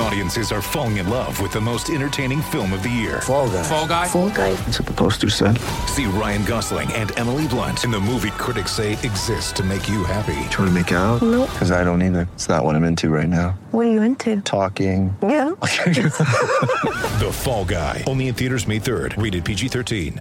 Audiences are falling in love with the most entertaining film of the year. Fall guy. Fall guy. Fall guy. That's what the poster said. See Ryan Gosling and Emily Blunt in the movie critics say exists to make you happy. Trying to make it out? Nope. Because I don't either. It's not what I'm into right now. What are you into? Talking. Yeah. The Fall Guy. Only in theaters May 3rd. Rated PG-13.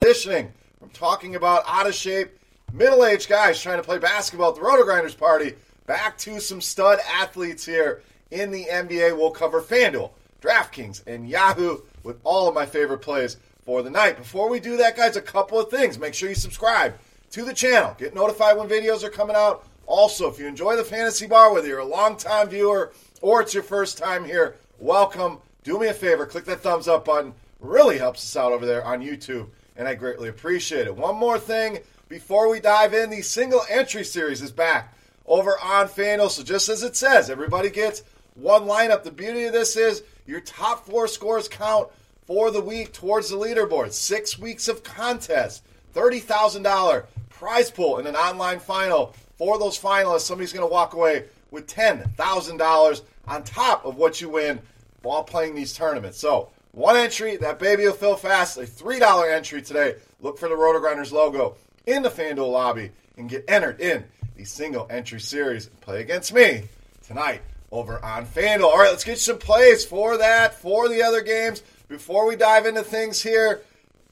Conditioning. From talking about out of shape, middle aged guys trying to play basketball at the Roto Grinders party, back to some stud athletes here in the NBA. We'll cover FanDuel, DraftKings, and Yahoo with all of my favorite plays for the night. Before we do that, guys, a couple of things. Make sure you subscribe to the channel, get notified when videos are coming out. Also, if you enjoy the Fantasy Bar, whether you're a longtime viewer or it's your first time here, welcome. Do me a favor, click that thumbs up button. Really helps us out over there on YouTube, and I greatly appreciate it. One more thing before we dive in the single entry series is back over on FanDuel. So just as it says, everybody gets one lineup. The beauty of this is your top four scores count for the week towards the leaderboard. Six weeks of contest, $30,000 prize pool in an online final. For those finalists, somebody's going to walk away with $10,000 on top of what you win while playing these tournaments. So, one entry, that baby will fill fast. A $3 entry today. Look for the RotoGrinders logo in the FanDuel lobby and get entered in the single entry series. Play against me tonight over on FanDuel. All right, let's get some plays for that, for the other games. Before we dive into things here,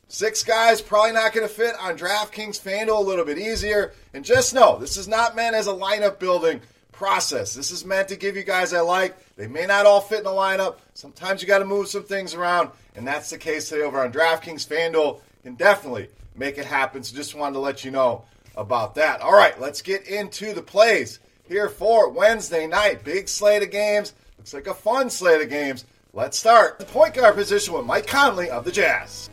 six guys probably not going to fit on DraftKings FanDuel a little bit easier. And just know, this is not meant as a lineup building process. This is meant to give you guys I like. They may not all fit in the lineup. Sometimes you got to move some things around, and that's the case today over on DraftKings FanDuel. Can definitely make it happen. So just wanted to let you know about that. All right, let's get into the plays here for Wednesday night. Big slate of games. Looks like a fun slate of games. Let's start the point guard position with Mike Conley of the Jazz.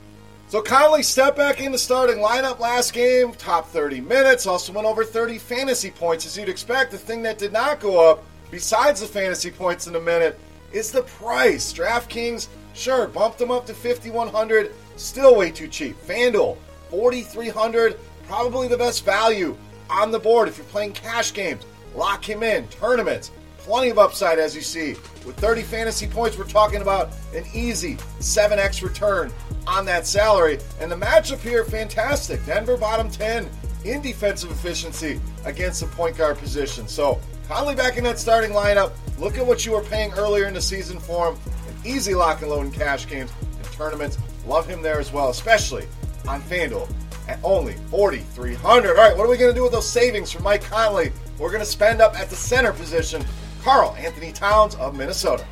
So Conley stepped back in the starting lineup last game, top 30 minutes, also went over 30 fantasy points as you'd expect. The thing that did not go up, besides the fantasy points in a minute, is the price. DraftKings, sure, bumped him up to 5100, still way too cheap. FanDuel, 4300, probably the best value on the board if you're playing cash games. Lock him in, tournaments, plenty of upside as you see. With 30 fantasy points, we're talking about an easy 7x return on that salary. And the matchup here, fantastic. Denver bottom 10 in defensive efficiency against the point guard position. So, Conley back in that starting lineup. Look at what you were paying earlier in the season for him. An easy lock and load in cash games and tournaments. Love him there as well, especially on FanDuel at only 4300 All right, what are we going to do with those savings from Mike Conley? We're going to spend up at the center position. Karl Anthony Towns of Minnesota.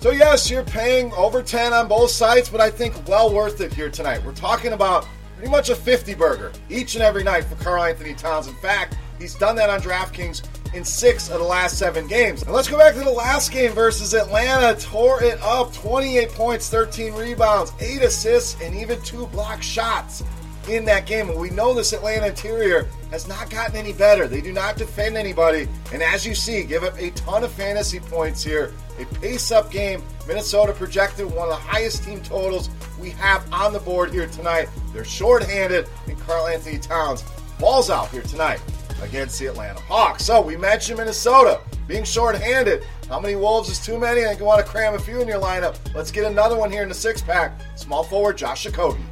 So, yes, you're paying over 10 on both sites, but I think well worth it here tonight. We're talking about pretty much a 50 burger each and every night for Karl Anthony Towns. In fact, he's done that on DraftKings in six of the last seven games. And let's go back to the last game versus Atlanta. Tore it up 28 points, 13 rebounds, 8 assists, and even two block shots in that game. And we know this Atlanta interior has not gotten any better. They do not defend anybody. And as you see, give up a ton of fantasy points here. A pace up game. Minnesota projected one of the highest team totals we have on the board here tonight. They're shorthanded, and Karl Anthony Towns balls out here tonight against the Atlanta Hawks. So we mentioned Minnesota being shorthanded. How many Wolves is too many? I think you want to cram a few in your lineup. Let's get another one here in the six pack. Small forward Josh Okogie.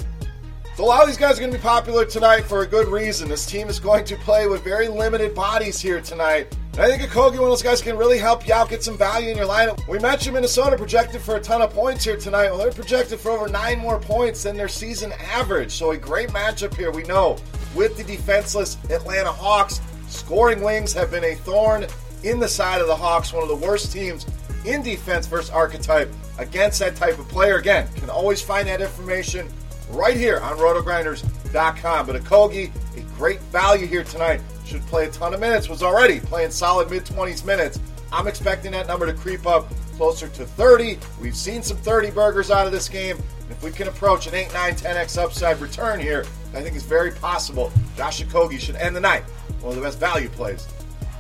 A lot of these guys are going to be popular tonight for a good reason. This team is going to play with very limited bodies here tonight. And I think Okogie, one of those guys, can really help you out, get some value in your lineup. We mentioned Minnesota projected for a ton of points here tonight. Well, they're projected for over nine more points than their season average. So a great matchup here, we know, with the defenseless Atlanta Hawks. Scoring wings have been a thorn in the side of the Hawks, one of the worst teams in defense versus archetype against that type of player. Again, can always find that information right here on rotogrinders.com. But Okogie, a great value here tonight. Should play a ton of minutes, was already playing solid mid 20s minutes. I'm expecting that number to creep up closer to 30. We've seen some 30 burgers out of this game. And if we can approach an 8, 9, 10x upside return here, I think it's very possible Josh Okogie should end the night. One of the best value plays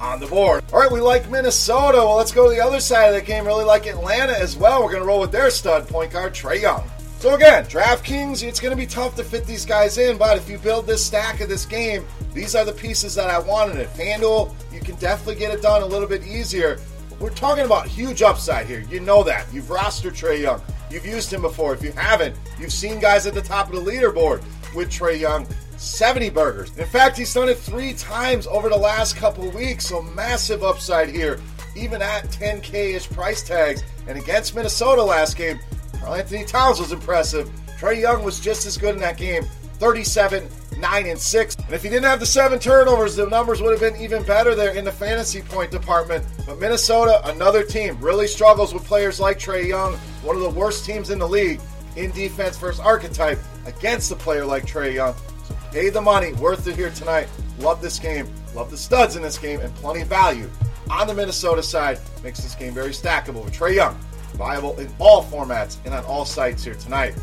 on the board. All right, we like Minnesota. Well, let's go to the other side of the game. Really like Atlanta as well. We're going to roll with their stud point guard, Trae Young. So again, DraftKings, it's going to be tough to fit these guys in, but if you build this stack of this game, these are the pieces that I wanted it. FanDuel, you can definitely get it done a little bit easier. We're talking about huge upside here. You know that. You've rostered Trae Young. You've used him before. If you haven't, you've seen guys at the top of the leaderboard with Trae Young. 70 burgers. In fact, he's done it three times over the last couple weeks, so massive upside here, even at 10K ish price tags. And against Minnesota last game, Karl-Anthony Towns was impressive. Trae Young was just as good in that game 37, 9, and 6. And if he didn't have the seven turnovers, the numbers would have been even better there in the fantasy point department. But Minnesota, another team, really struggles with players like Trae Young, one of the worst teams in the league in defense versus archetype against a player like Trae Young. So pay the money, worth it here tonight. Love this game, love the studs in this game, and plenty of value on the Minnesota side. Makes this game very stackable with Trae Young. Viable in all formats and on all sites here tonight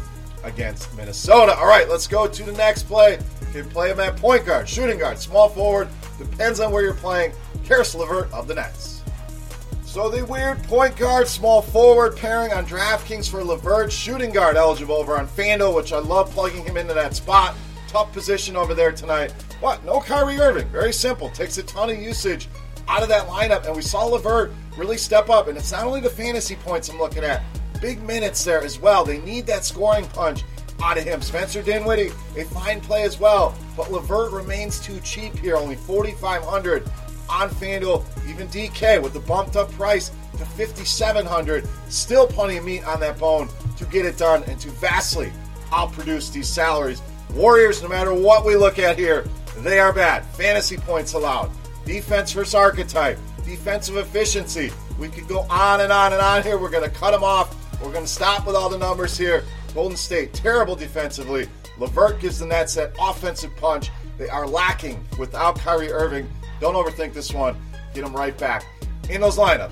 against Minnesota. All right, let's go to the next play. You can play him at point guard, shooting guard, small forward. Depends on where you're playing. Caris LeVert of the Nets. So the weird point guard, small forward pairing on DraftKings for LeVert, shooting guard eligible over on FanDuel, which I love plugging him into that spot. Tough position over there tonight. But No Kyrie Irving. Very simple. Takes a ton of usage out of that lineup, and we saw LeVert really step up. And it's not only the fantasy points I'm looking at, big minutes there as well. They need that scoring punch out of him. Spencer Dinwiddie, a fine play as well, but LeVert remains too cheap here, only 4,500 on FanDuel. Even DK with the bumped up price to 5,700, still plenty of meat on that bone to get it done and to vastly outproduce these salaries. Warriors, no matter what we look at here, they are bad. Fantasy points allowed. Defense versus archetype. Defensive efficiency. We could go on and on and on here. We're going to cut them off. We're going to stop with all the numbers here. Golden State, terrible defensively. LeVert gives the Nets that offensive punch. They are lacking without Kyrie Irving. Don't overthink this one. Get them right back in those lineups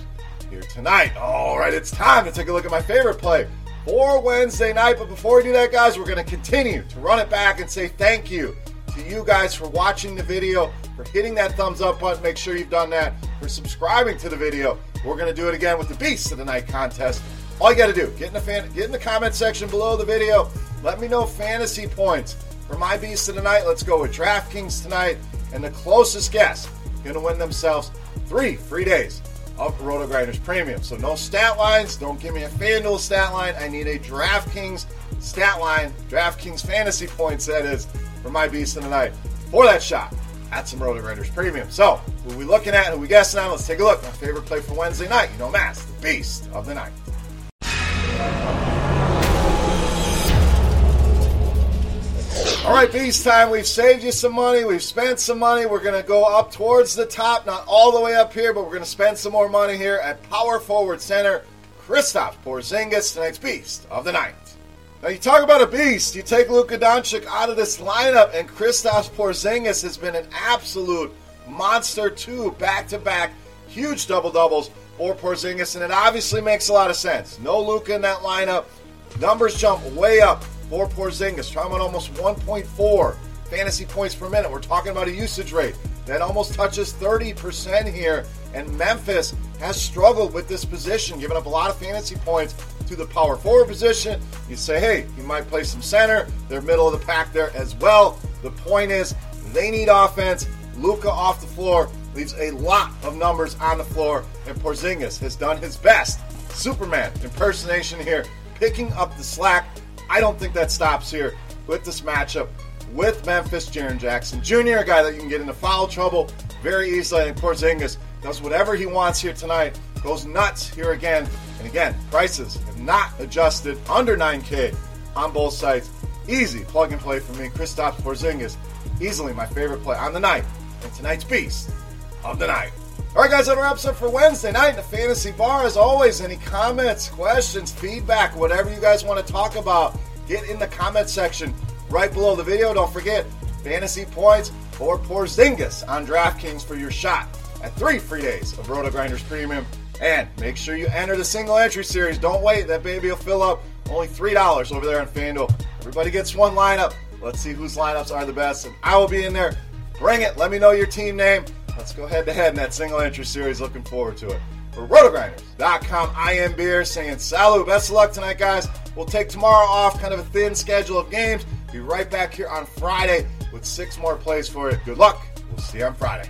here tonight. All right, it's time to take a look at my favorite play for Wednesday night. But before we do that, guys, we're going to continue to run it back and say thank you to you guys for watching the video, for hitting that thumbs up button. Make sure you've done that, for subscribing to the video. We're going to do it again with the Beast of the Night contest. All you got to do, get in the fan, get in the comment section below the video. Let me know fantasy points for my Beast of the Night. Let's go with DraftKings tonight, and the closest guess going to win themselves three free days of Roto Grinders Premium. So no stat lines. Don't give me a FanDuel stat line. I need a DraftKings stat line, DraftKings fantasy points. That is for my Beast of the Night for that shot at some Roto Grinders Premium. So who we looking at? Who we guessing on? Let's take a look. My favorite play for Wednesday night. You know, Mass, the Beast of the Night. All right, Beast time. We've saved you some money. We've spent some money. We're going to go up towards the top, not all the way up here, but we're going to spend some more money here at power forward center. Kristaps Porzingis, tonight's Beast of the Night. Now, you talk about a beast. You take Luka Doncic out of this lineup, and Kristaps Porzingis has been an absolute monster, too, back to back, huge double doubles for Porzingis, and it obviously makes a lot of sense. No Luka in that lineup. Numbers jump way up for Porzingis. Talking about almost 1.4 fantasy points per minute. We're talking about a usage rate that almost touches 30% here. And Memphis has struggled with this position, giving up a lot of fantasy points to the power forward position. You say, hey, he might play some center. They're middle of the pack there as well. The point is, they need offense. Luka off the floor leaves a lot of numbers on the floor, and Porzingis has done his best. Superman impersonation here, picking up the slack. I don't think that stops here with this matchup with Memphis Jaren Jackson Jr., a guy that you can get into foul trouble very easily. And Porzingis does whatever he wants here tonight, goes nuts here again. And again, prices have not adjusted under 9K on both sides. Easy plug and play for me. Kristaps Porzingis, easily my favorite play on the night. And tonight's beast of the night. All right, guys, that wraps up for Wednesday night in the Fantasy Bar. As always, any comments, questions, feedback, whatever you guys want to talk about, get in the comment section right below the video. Don't forget fantasy points or Porzingis on DraftKings for your shot at three free days of Roto Grinders Premium. And make sure you enter the single entry series. Don't wait, that baby will fill up. Only $3 over there on FanDuel. Everybody gets one lineup. Let's see whose lineups are the best. And I will be in there. Bring it. Let me know your team name. Let's go head to head in that single entry series. Looking forward to it. For rotogrinders.com, I am Beer saying salut. Best of luck tonight, guys. We'll take tomorrow off, kind of a thin schedule of games. Be right back here on Friday with six more plays for you. Good luck. We'll see you on Friday.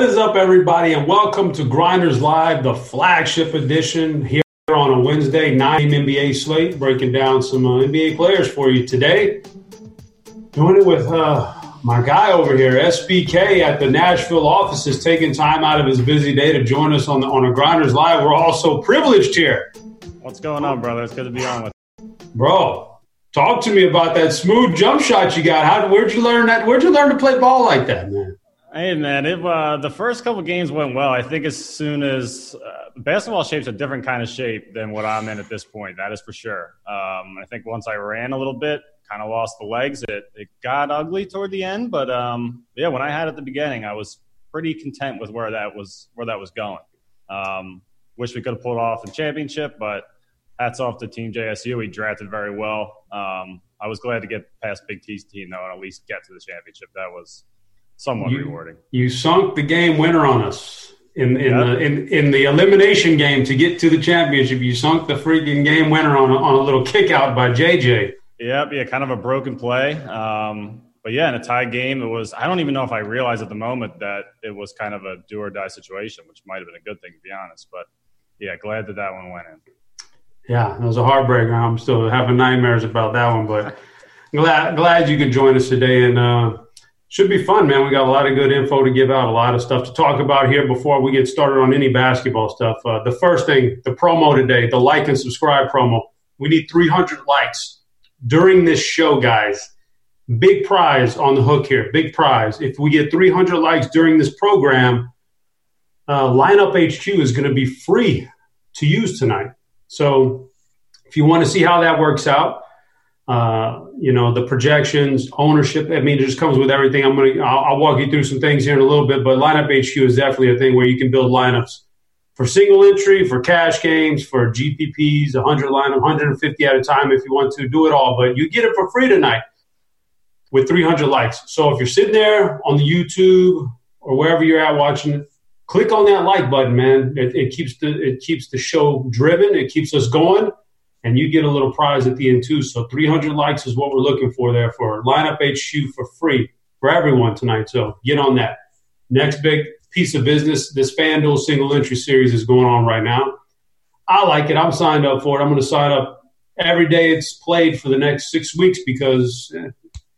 What is up, everybody, and welcome to Grinders Live, the flagship edition here on a Wednesday, 9 NBA slate, breaking down some uh, NBA players for you today. Doing it with uh, my guy over here, SBK, at the Nashville office, is taking time out of his busy day to join us on the on a Grinders Live. We're all so privileged here. What's going on, brother? It's good to be on with. Bro, talk to me about that smooth jump shot you got. How where'd you learn that? Where'd you learn to play ball like that, man? Hey man, it, uh, the first couple games went well. I think as soon as uh, basketball shape's a different kind of shape than what I'm in at this point. That is for sure. Um, I think once I ran a little bit, kind of lost the legs. It it got ugly toward the end, but um, yeah, when I had at the beginning, I was pretty content with where that was where that was going. Um, wish we could have pulled off the championship, but hats off to Team JSU. We drafted very well. Um, I was glad to get past Big T's team though, and at least get to the championship. That was somewhat you, rewarding. You sunk the game winner on us in in, Yep. the, in in the elimination game to get to the championship. You sunk the freaking game winner on a, on a little kick out by JJ. Yep, yeah, kind of a broken play. Um, but yeah, in a tie game, it was. I don't even know if I realized at the moment that it was kind of a do or die situation, which might have been a good thing to be honest. But yeah, glad that that one went in. Yeah, it was a heartbreaker. I'm still having nightmares about that one, but glad glad you could join us today and. Uh, should be fun, man. We got a lot of good info to give out, a lot of stuff to talk about here before we get started on any basketball stuff. Uh, the first thing, the promo today, the like and subscribe promo. We need 300 likes during this show, guys. Big prize on the hook here. Big prize. If we get 300 likes during this program, uh, Lineup HQ is going to be free to use tonight. So if you want to see how that works out, uh, you know, the projections, ownership. I mean, it just comes with everything. I'm gonna, I'll, I'll, walk you through some things here in a little bit, but lineup HQ is definitely a thing where you can build lineups for single entry, for cash games, for GPPs, 100 lineup, 150 at a time if you want to do it all. But you get it for free tonight with 300 likes. So if you're sitting there on the YouTube or wherever you're at watching, click on that like button, man. It, it keeps the it keeps the show driven. It keeps us going and you get a little prize at the end too. So 300 likes is what we're looking for there for lineup HQ for free for everyone tonight. So get on that. Next big piece of business, this FanDuel single entry series is going on right now. I like it. I'm signed up for it. I'm going to sign up every day it's played for the next six weeks because eh,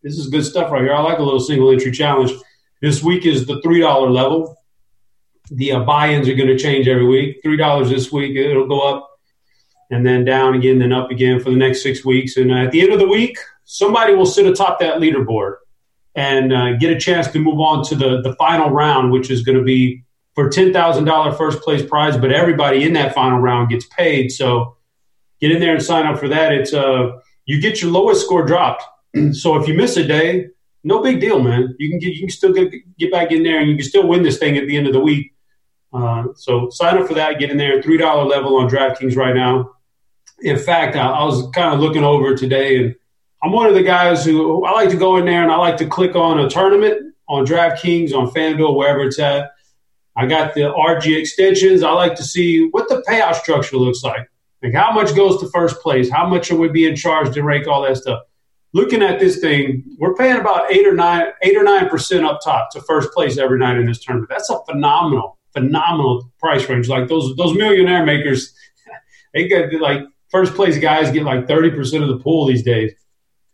this is good stuff right here. I like a little single entry challenge. This week is the three dollar level. The uh, buy-ins are going to change every week. Three dollars this week. It'll go up and then down again, then up again for the next six weeks. And uh, at the end of the week, somebody will sit atop that leaderboard and uh, get a chance to move on to the, the final round, which is going to be for $10,000 first place prize, but everybody in that final round gets paid. So get in there and sign up for that. It's uh, you get your lowest score dropped. so if you miss a day, no big deal, man. You can get you can still get, get back in there and you can still win this thing at the end of the week. Uh, so sign up for that. Get in there. Three dollar level on DraftKings right now in fact, I, I was kind of looking over today, and I'm one of the guys who I like to go in there and I like to click on a tournament on DraftKings, on FanDuel, wherever it's at. I got the RG extensions. I like to see what the payout structure looks like. Like how much goes to first place? How much are we being charged to rank all that stuff? Looking at this thing, we're paying about eight or nine, eight or nine percent up top to first place every night in this tournament. That's a phenomenal, phenomenal price range. Like those those millionaire makers, they get like first place guys get like 30% of the pool these days.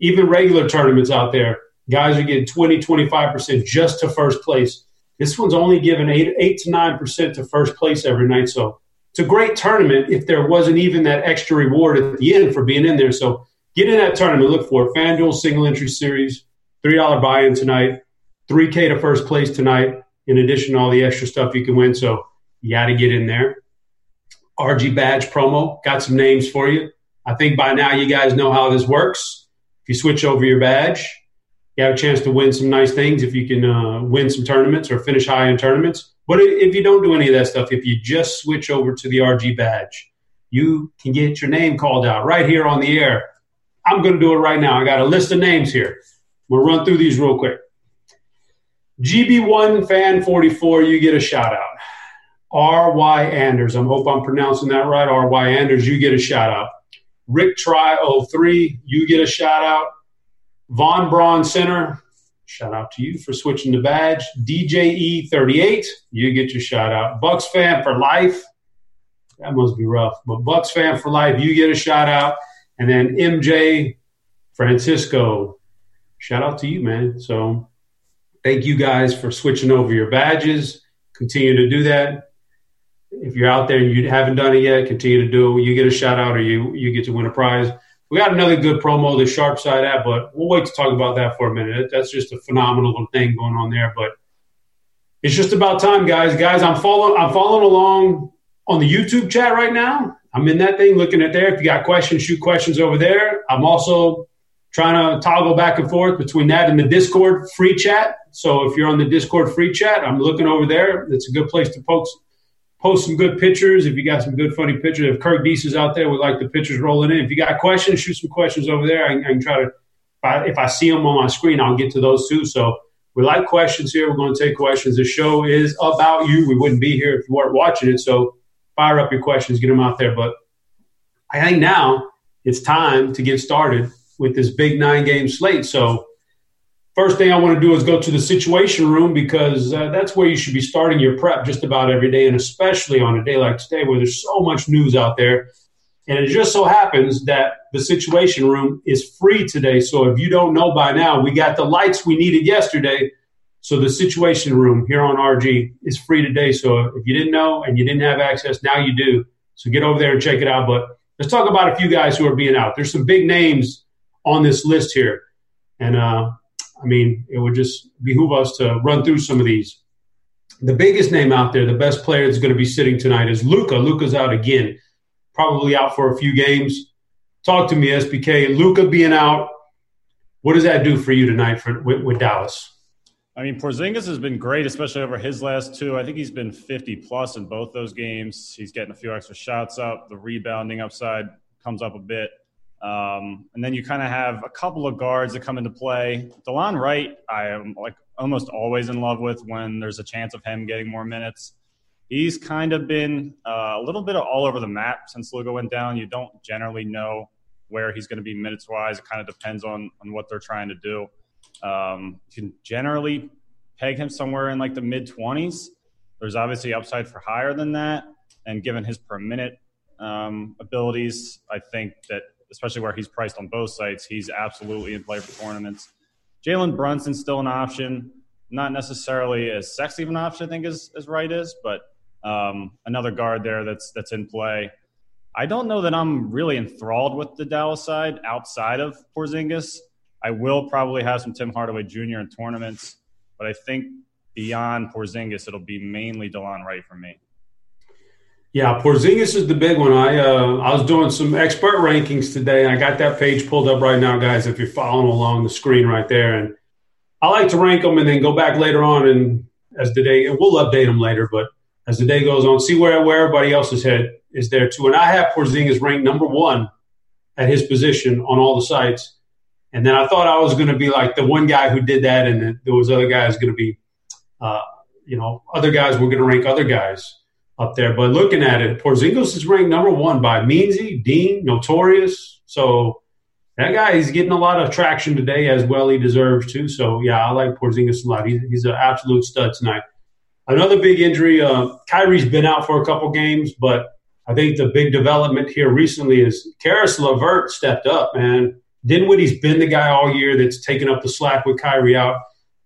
Even regular tournaments out there, guys are getting 20, 25% just to first place. This one's only given 8, 8 to 9% to first place every night. So it's a great tournament if there wasn't even that extra reward at the end for being in there. So get in that tournament. Look for it. FanDuel Single Entry Series, $3 buy in tonight, 3K to first place tonight, in addition to all the extra stuff you can win. So you got to get in there. RG badge promo. Got some names for you. I think by now you guys know how this works. If you switch over your badge, you have a chance to win some nice things if you can uh, win some tournaments or finish high in tournaments. But if you don't do any of that stuff, if you just switch over to the RG badge, you can get your name called out right here on the air. I'm going to do it right now. I got a list of names here. We'll run through these real quick. GB1 Fan 44, you get a shout out. R.Y. Anders. I hope I'm pronouncing that right. R.Y. Anders, you get a shout out. Rick Try 03, you get a shout out. Von Braun Center, shout out to you for switching the badge. DJE 38, you get your shout out. Bucks fan for life, that must be rough. But Bucks fan for life, you get a shout out. And then MJ Francisco, shout out to you, man. So thank you guys for switching over your badges. Continue to do that if you're out there and you haven't done it yet, continue to do it. You get a shout out or you you get to win a prize. We got another good promo, the sharp side app, but we'll wait to talk about that for a minute. That's just a phenomenal thing going on there. But it's just about time, guys. Guys, I'm following I'm following along on the YouTube chat right now. I'm in that thing looking at there. If you got questions, shoot questions over there. I'm also trying to toggle back and forth between that and the Discord free chat. So if you're on the Discord free chat, I'm looking over there. It's a good place to post post some good pictures. If you got some good funny pictures, if Kirk Deese is out there, we like the pictures rolling in. If you got questions, shoot some questions over there. I, I can try to, if I, if I see them on my screen, I'll get to those too. So we like questions here. We're going to take questions. The show is about you. We wouldn't be here if you weren't watching it. So fire up your questions, get them out there. But I think now it's time to get started with this big nine game slate. So First thing I want to do is go to the situation room because uh, that's where you should be starting your prep just about every day, and especially on a day like today where there's so much news out there. And it just so happens that the situation room is free today. So if you don't know by now, we got the lights we needed yesterday. So the situation room here on RG is free today. So if you didn't know and you didn't have access, now you do. So get over there and check it out. But let's talk about a few guys who are being out. There's some big names on this list here. And uh, I mean, it would just behoove us to run through some of these. The biggest name out there, the best player that's going to be sitting tonight is Luka. Luka's out again, probably out for a few games. talk to me, SBK. Luca being out, what does that do for you tonight for with, with Dallas? I mean, Porzingis has been great, especially over his last two. I think he's been 50 plus in both those games. He's getting a few extra shots up. The rebounding upside comes up a bit. Um, and then you kind of have a couple of guards that come into play. Delon Wright, I am like almost always in love with when there's a chance of him getting more minutes. He's kind of been uh, a little bit all over the map since Luka went down. You don't generally know where he's going to be minutes wise. It kind of depends on on what they're trying to do. Um, you can generally peg him somewhere in like the mid 20s. There's obviously upside for higher than that. And given his per minute um, abilities, I think that especially where he's priced on both sites, he's absolutely in play for tournaments. Jalen Brunson's still an option, not necessarily as sexy of an option, I think, as, as Wright is, but um, another guard there that's that's in play. I don't know that I'm really enthralled with the Dallas side outside of Porzingis. I will probably have some Tim Hardaway Jr. in tournaments, but I think beyond Porzingis, it'll be mainly Delon Wright for me. Yeah, Porzingis is the big one. I uh, I was doing some expert rankings today. and I got that page pulled up right now, guys. If you're following along the screen right there, and I like to rank them and then go back later on and as the day and we'll update them later, but as the day goes on, see where where everybody else's head is there too. And I have Porzingis ranked number one at his position on all the sites. And then I thought I was going to be like the one guy who did that, and there was other guys going to be, uh, you know, other guys were going to rank other guys up there. But looking at it, Porzingis is ranked number one by Meansy, Dean, Notorious. So that guy is getting a lot of traction today as well. He deserves to. So yeah, I like Porzingis a lot. He's, he's an absolute stud tonight. Another big injury. Uh, Kyrie's been out for a couple games, but I think the big development here recently is Caris LeVert stepped up, man. Dinwiddie's been the guy all year that's taken up the slack with Kyrie out.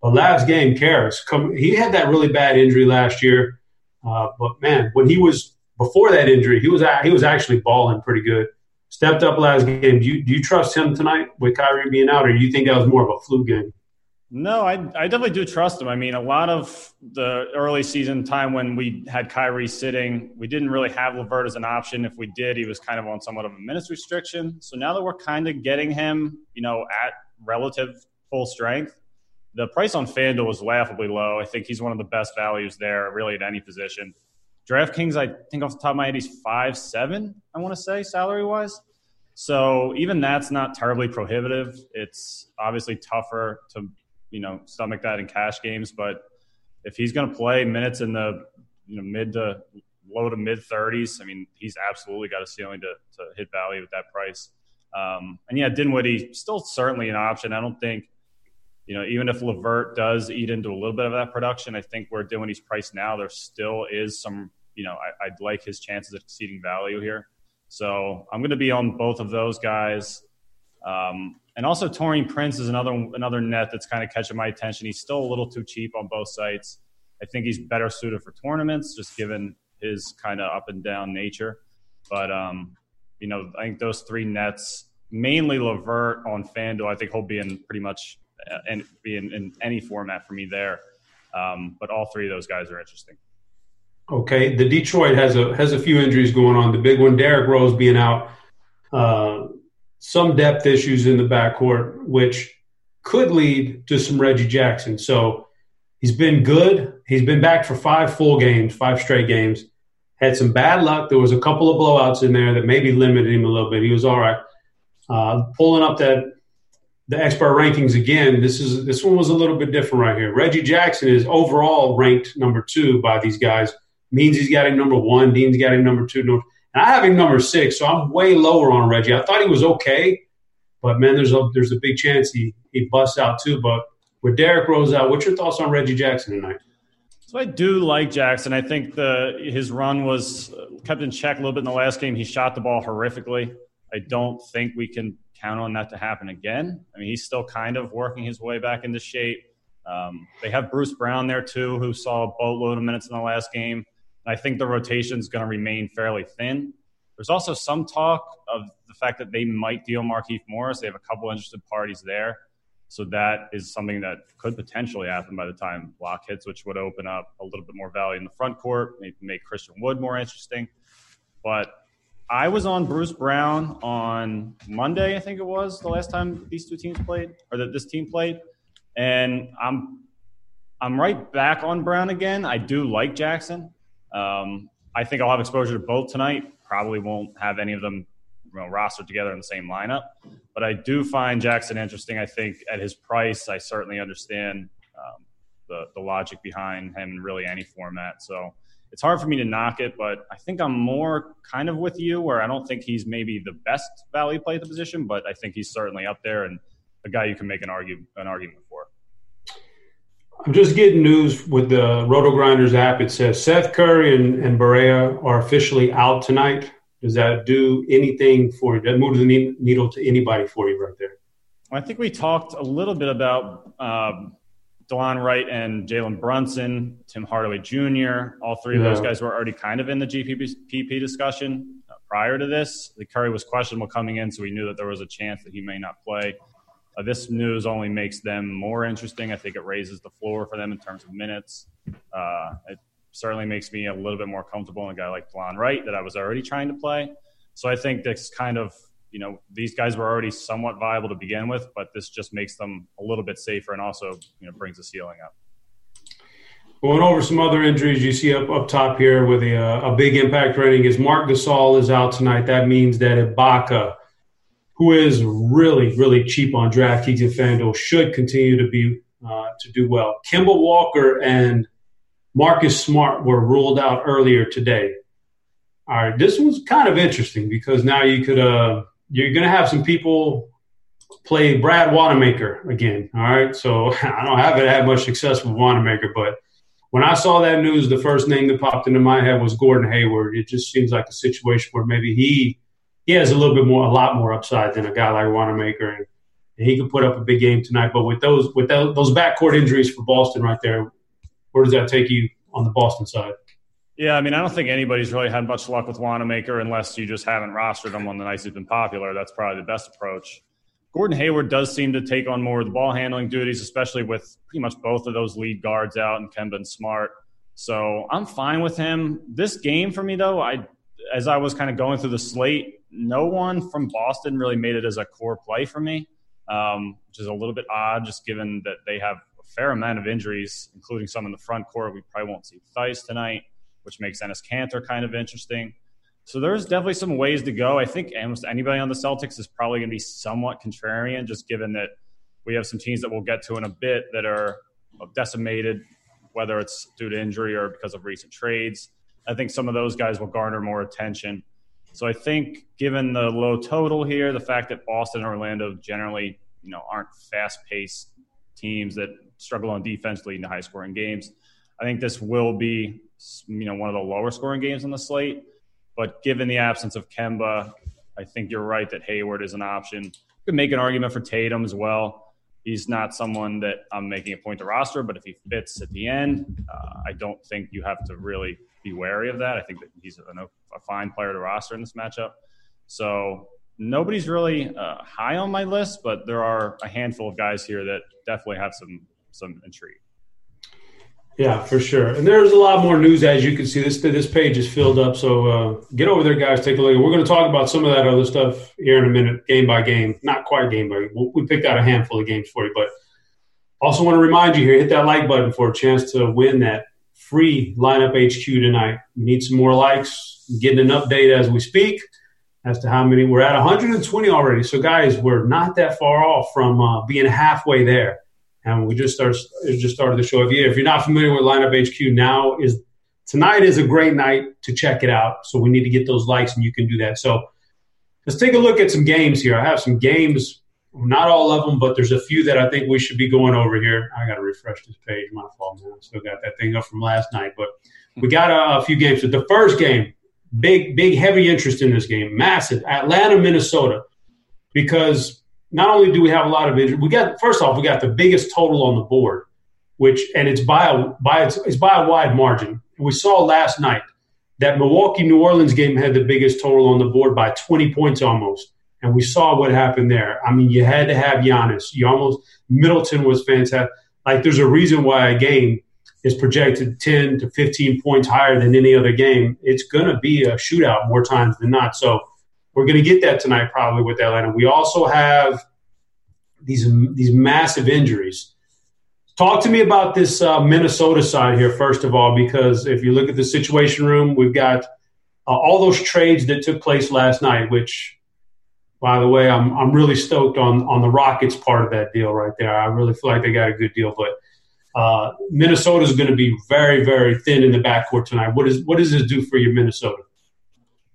But last game, Caris, come, he had that really bad injury last year. Uh, but man, when he was before that injury, he was he was actually balling pretty good. Stepped up last game. Do you, do you trust him tonight with Kyrie being out, or do you think that was more of a flu game? No, I, I definitely do trust him. I mean, a lot of the early season time when we had Kyrie sitting, we didn't really have LeVert as an option. If we did, he was kind of on somewhat of a minutes restriction. So now that we're kind of getting him, you know, at relative full strength, the price on FanDuel is laughably low. I think he's one of the best values there, really at any position. DraftKings, I think off the top of my head, he's five seven. I want to say salary wise. So even that's not terribly prohibitive. It's obviously tougher to you know stomach that in cash games, but if he's going to play minutes in the you know mid to low to mid 30s, I mean he's absolutely got a ceiling to, to hit value at that price. Um, and yeah, Dinwiddie still certainly an option. I don't think you know, even if LeVert does eat into a little bit of that production, I think where Dinwiddie's priced now, there still is some, you know, I, would like his chances of exceeding value here. So I'm going to be on both of those guys. Um, and also Taurean Prince is another another net that's kind of catching my attention. He's still a little too cheap on both sites. I think he's better suited for tournaments, just given his kind of up and down nature. But um, you know, I think those three nets, mainly LeVert on FanDuel, I think he'll be in pretty much and be in, in, any format for me there. Um, but all three of those guys are interesting. Okay, the Detroit has a has a few injuries going on. The big one, Derrick Rose being out, uh, some depth issues in the backcourt, which could lead to some Reggie Jackson. So he's been good. He's been back for five full games, five straight games. Had some bad luck. There was a couple of blowouts in there that maybe limited him a little bit. He was all right. Uh, pulling up that the expert rankings again, this is this one was a little bit different right here. Reggie Jackson is overall ranked number two by these guys. Means he's got him number one. Dean's got him number two. And I have him number six, so I'm way lower on Reggie. I thought he was okay, but man, there's a there's a big chance he he busts out too. But with Derrick Rose out, what's your thoughts on Reggie Jackson tonight? So I do like Jackson. I think the his run was kept in check a little bit in the last game. He shot the ball horrifically. I don't think we can count on that to happen again. I mean, he's still kind of working his way back into shape. Um, they have Bruce Brown there too, who saw a boatload of minutes in the last game. And I think the rotation is going to remain fairly thin. There's also some talk of the fact that they might deal Markieff Morris. They have a couple interested parties there. So that is something that could potentially happen by the time block hits, which would open up a little bit more value in the front court, maybe make Christian Wood more interesting. But I was on Bruce Brown on Monday, I think it was the last time these two teams played, or that this team played, and I'm I'm right back on Brown again. I do like Jackson. Um, I think I'll have exposure to both tonight. Probably won't have any of them you know, rostered together in the same lineup, but I do find Jackson interesting. I think at his price, I certainly understand um, the the logic behind him in really any format. So it's hard for me to knock it, but I think I'm more kind of with you where I don't think he's maybe the best value play at the position, but I think he's certainly up there and a guy you can make an argue an argument for. I'm just getting news with the Roto Grinders app. It says Seth Curry and, and Barea are officially out tonight. Does that do anything for you? That move the needle to anybody for you right there? I think we talked a little bit about um, DeLon Wright and Jalen Brunson, Tim Hardaway Jr. All three of those guys were already kind of in the GPP discussion uh, prior to this. The Curry was questionable coming in, so we knew that there was a chance that he may not play. Uh, this news only makes them more interesting. I think it raises the floor for them in terms of minutes. Uh, it certainly makes me a little bit more comfortable in a guy like DeLon Wright that I was already trying to play. So I think this kind of you know these guys were already somewhat viable to begin with, but this just makes them a little bit safer and also you know brings the ceiling up. Going over some other injuries you see up up top here with a, a big impact rating is Marc Gasol is out tonight. That means that Ibaka, who is really really cheap on DraftKings and FanDuel, should continue to be uh, to do well. Kemba Walker and Marcus Smart were ruled out earlier today. All right, this was kind of interesting because now you could uh, you're going to have some people play Brad Wanamaker again. All right. So I don't haven't had much success with Wanamaker, but when I saw that news, the first name that popped into my head was Gordon Hayward. It just seems like a situation where maybe he he has a little bit more, a lot more upside than a guy like Wanamaker, and, and he could put up a big game tonight. But with those with those backcourt injuries for Boston right there, where does that take you on the Boston side? Yeah, I mean, I don't think anybody's really had much luck with Wanamaker unless you just haven't rostered him on the nights he's been popular. That's probably the best approach. Gordon Hayward does seem to take on more of the ball handling duties, especially with pretty much both of those lead guards out and Kemba and Smart. So I'm fine with him. This game for me, though, I as I was kind of going through the slate, no one from Boston really made it as a core play for me, um, which is a little bit odd, just given that they have a fair amount of injuries, including some in the front court. We probably won't see Theis tonight which makes Enes Kanter kind of interesting. So there's definitely some ways to go. I think almost anybody on the Celtics is probably going to be somewhat contrarian, just given that we have some teams that we'll get to in a bit that are decimated, whether it's due to injury or because of recent trades. I think some of those guys will garner more attention. So I think, given the low total here, the fact that Boston and Orlando generally, you know, aren't fast-paced teams that struggle on defense, leading to high-scoring games, I think this will be you know one of the lower scoring games on the slate. But given the absence of Kemba, I think you're right that Hayward is an option. You could make an argument for Tatum as well. He's not someone that I'm making a point to roster, but if he fits at the end, uh, I don't think you have to really be wary of that. I think that he's a, a fine player to roster in this matchup. So nobody's really uh, high on my list, but there are a handful of guys here that definitely have some some intrigue. Yeah, for sure. And there's a lot more news as you can see. This this page is filled up. So uh, get over there, guys. Take a look. We're going to talk about some of that other stuff here in a minute, game by game. Not quite game by. Game. We picked out a handful of games for you, but also want to remind you here: hit that like button for a chance to win that free lineup HQ tonight. We need some more likes. Getting an update as we speak as to how many we're at. 120 already. So guys, we're not that far off from uh, being halfway there and we just started just started the show. If, you, if you're not familiar with Lineup HQ, now is tonight is a great night to check it out. So we need to get those likes, and you can do that. So let's take a look at some games here. I have some games, not all of them, but there's a few that I think we should be going over here. I got to refresh this page. My fault, man. I still got that thing up from last night, but we got a, a few games. So the first game, big, big, heavy interest in this game, massive. Atlanta, Minnesota, because not only do we have a lot of injuries, we got first off we got the biggest total on the board, which and it's by a by it's, it's by a wide margin. We saw last night that Milwaukee New Orleans game had the biggest total on the board by 20 points almost, and we saw what happened there. I mean, you had to have Giannis. You almost Middleton was fantastic. Like there's a reason why a game is projected 10 to 15 points higher than any other game, it's going to be a shootout more times than not. So we're going to get that tonight probably with Atlanta. We also have these these massive injuries. Talk to me about this uh, Minnesota side here, first of all, because if you look at the situation room, we've got uh, all those trades that took place last night, which, by the way, I'm, I'm really stoked on, on the Rockets part of that deal right there. I really feel like they got a good deal, but uh, Minnesota is going to be very, very thin in the backcourt tonight. What, is, what does this do for you, Minnesota?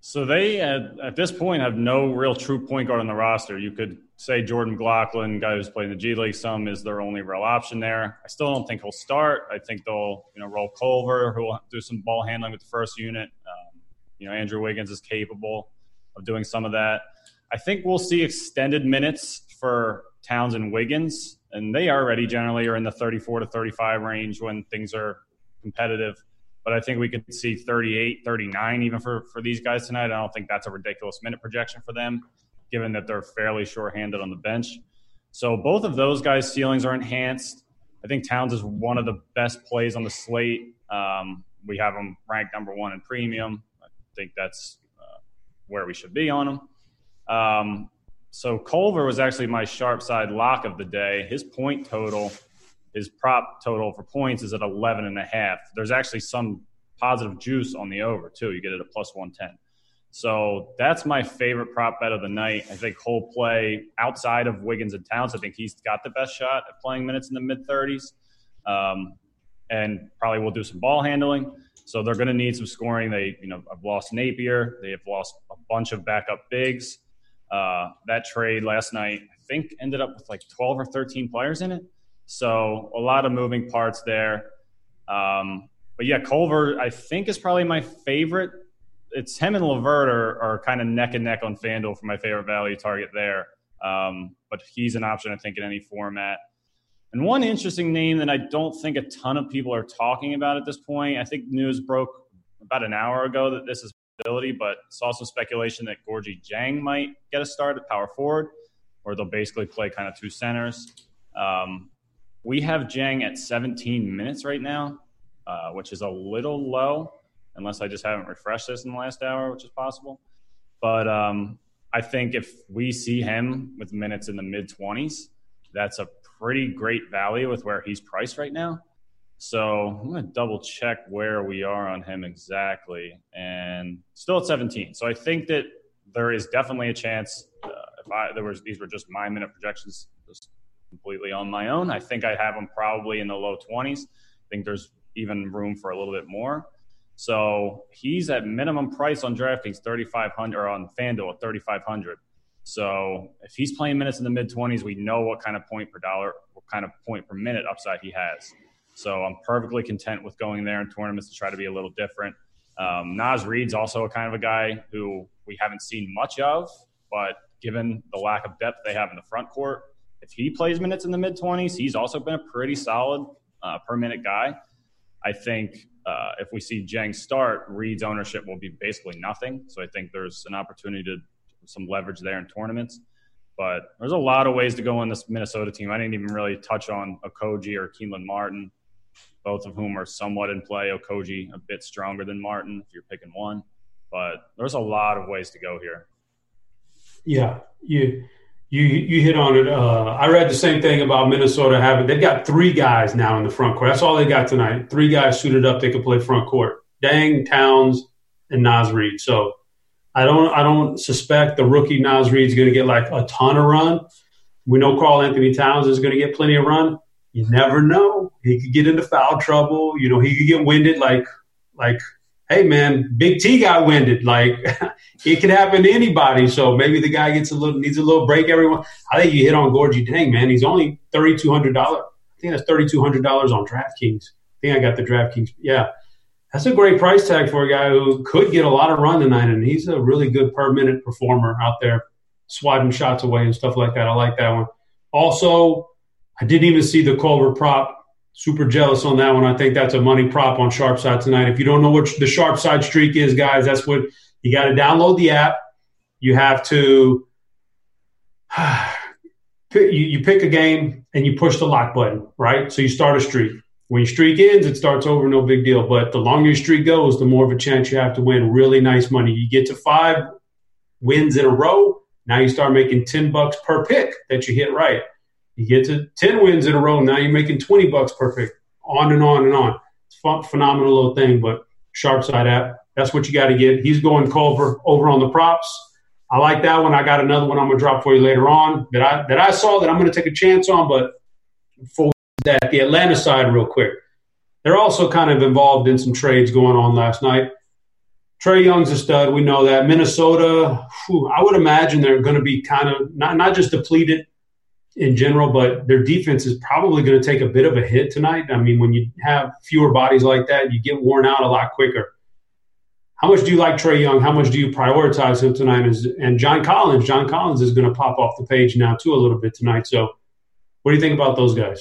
So they, at, at this point, have no real true point guard on the roster. You could say Jordan McLaughlin, guy who's playing the G League some, is their only real option there. I still don't think he'll start. I think they'll, you know, roll Culver, who will do some ball handling with the first unit. Um, you know, Andrew Wiggins is capable of doing some of that. I think we'll see extended minutes for Towns and Wiggins, and they already generally are in the 34 to 35 range when things are competitive. But I think we could see 38, 39 even for, for these guys tonight. I don't think that's a ridiculous minute projection for them, given that they're fairly short-handed on the bench. So both of those guys' ceilings are enhanced. I think Towns is one of the best plays on the slate. Um, we have him ranked number one in premium I think that's uh, where we should be on him. Um, so Culver was actually my sharp side lock of the day. His point total, his prop total for points is at 11 and a half. There's actually some positive juice on the over too. You get it at plus 110. So that's my favorite prop bet of the night. I think whole play outside of Wiggins and Towns. I think he's got the best shot at playing minutes in the mid 30s, um, and probably will do some ball handling. So they're going to need some scoring. They, you know, have lost Napier. They have lost a bunch of backup bigs. Uh, that trade last night, I think, ended up with like 12 or 13 players in it. So a lot of moving parts there. Um, but yeah, Culver, I think, is probably my favorite. It's him and LeVert are, are kind of neck and neck on FanDuel for my favorite value target there. Um, but he's an option, I think, in any format. And one interesting name that I don't think a ton of people are talking about at this point, I think news broke about an hour ago that this is ability, but saw some speculation that Gorgui Dieng might get a start at power forward, or they'll basically play kind of two centers. Um, we have Dieng at 17 minutes right now, uh, which is a little low, unless I just haven't refreshed this in the last hour, which is possible. But um, I think if we see him with minutes in the mid 20s, that's a pretty great value with where he's priced right now. So I'm going to double check where we are on him exactly, and still at 17. So I think that there is definitely a chance. Uh, if I there was these were just my minute projections, just completely on my own. I think I have him probably in the low 20s. I think there's even room for a little bit more. So he's at minimum price on DraftKings 3,500 or on FanDuel 3,500. So if he's playing minutes in the mid 20s, we know what kind of point per dollar, what kind of point per minute upside he has. So I'm perfectly content with going there in tournaments to try to be a little different. Um, Naz Reid's also a kind of a guy who we haven't seen much of, but given the lack of depth they have in the front court, if he plays minutes in the mid 20s, he's also been a pretty solid uh, per minute guy. I think uh, if we see Dieng start, Reid's ownership will be basically nothing. So I think there's an opportunity to some leverage there in tournaments. But there's a lot of ways to go on this Minnesota team. I didn't even really touch on Okogie or Kelan Martin, both of whom are somewhat in play. Okogie a bit stronger than Martin if you're picking one, but there's a lot of ways to go here. Yeah, you you you hit on it. Uh, I read the same thing about Minnesota having. They've got three guys now in the front court. That's all they got tonight. Three guys suited up. They could play front court. Dieng, Towns, and Naz Reid. So I don't I don't suspect the rookie Naz Reid is going to get like a ton of run. We know Karl-Anthony Towns is going to get plenty of run. You never know. He could get into foul trouble. You know, he could get winded like like hey man, Big T got winded. Like it could happen to anybody. So maybe the guy gets a little needs a little break. Everyone, I think you hit on Gorgui Dieng, man. He's only thirty two hundred dollars. I think that's thirty two hundred dollars on DraftKings. I think I got the DraftKings. Yeah, that's a great price tag for a guy who could get a lot of run tonight, and he's a really good per minute performer out there, swatting shots away and stuff like that. I like that one. Also, I didn't even see the Culver prop. Super jealous on that one. I think that's a money prop on Sharp Side tonight. If you don't know what the Sharp Side streak is, guys, that's what you got to download the app. You have to you, pick a game and you push the lock button, right? So you start a streak When your streak ends, it starts over, no big deal. But the longer your streak goes, the more of a chance you have to win really nice money. You get to five wins in a row, now you start making 10 bucks per pick that you hit right. You get to 10 wins in a row, now you're making 20 bucks per pick, on and on and on. It's a phenomenal little thing, but sharp side app, that's what you got to get. He's going Culver over on the props. I like that one. I got another one I'm to drop for you later on that I, that I saw that I'm to take a chance on, but for that, the Atlanta side, real quick. They're also kind of involved in some trades going on last night. Trae Young's a stud. We know that. Minnesota, whew, I would imagine they're going to be kind of not, not just depleted in general, but their defense is probably going to take a bit of a hit tonight. I mean, when you have fewer bodies like that, you get worn out a lot quicker. How much do you like Trae Young? How much do you prioritize him tonight? And John Collins, John Collins is going to pop off the page now too a little bit tonight. So, what do you think about those guys?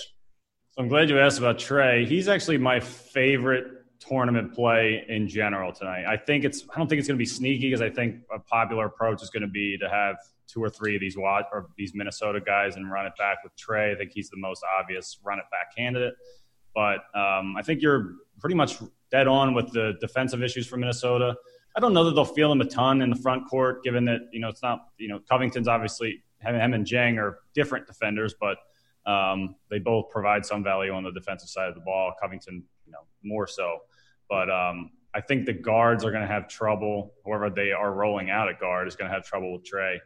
So I'm glad you asked about Trae. He's actually my favorite tournament play in general tonight. I think it's I don't think it's going to be sneaky because I think a popular approach is going to be to have two or three of these or these Minnesota guys and run it back with Trae. I think he's the most obvious run it back candidate. But um, I think you're pretty much dead on with the defensive issues for Minnesota. I don't know that they'll feel him a ton in the front court, given that you know it's not you know Covington's obviously him, and Dieng are different defenders, but um, they both provide some value on the defensive side of the ball. Covington, you know, more so. But um, I think the guards are going to have trouble. Whoever they are rolling out at guard is going to have trouble with Trae.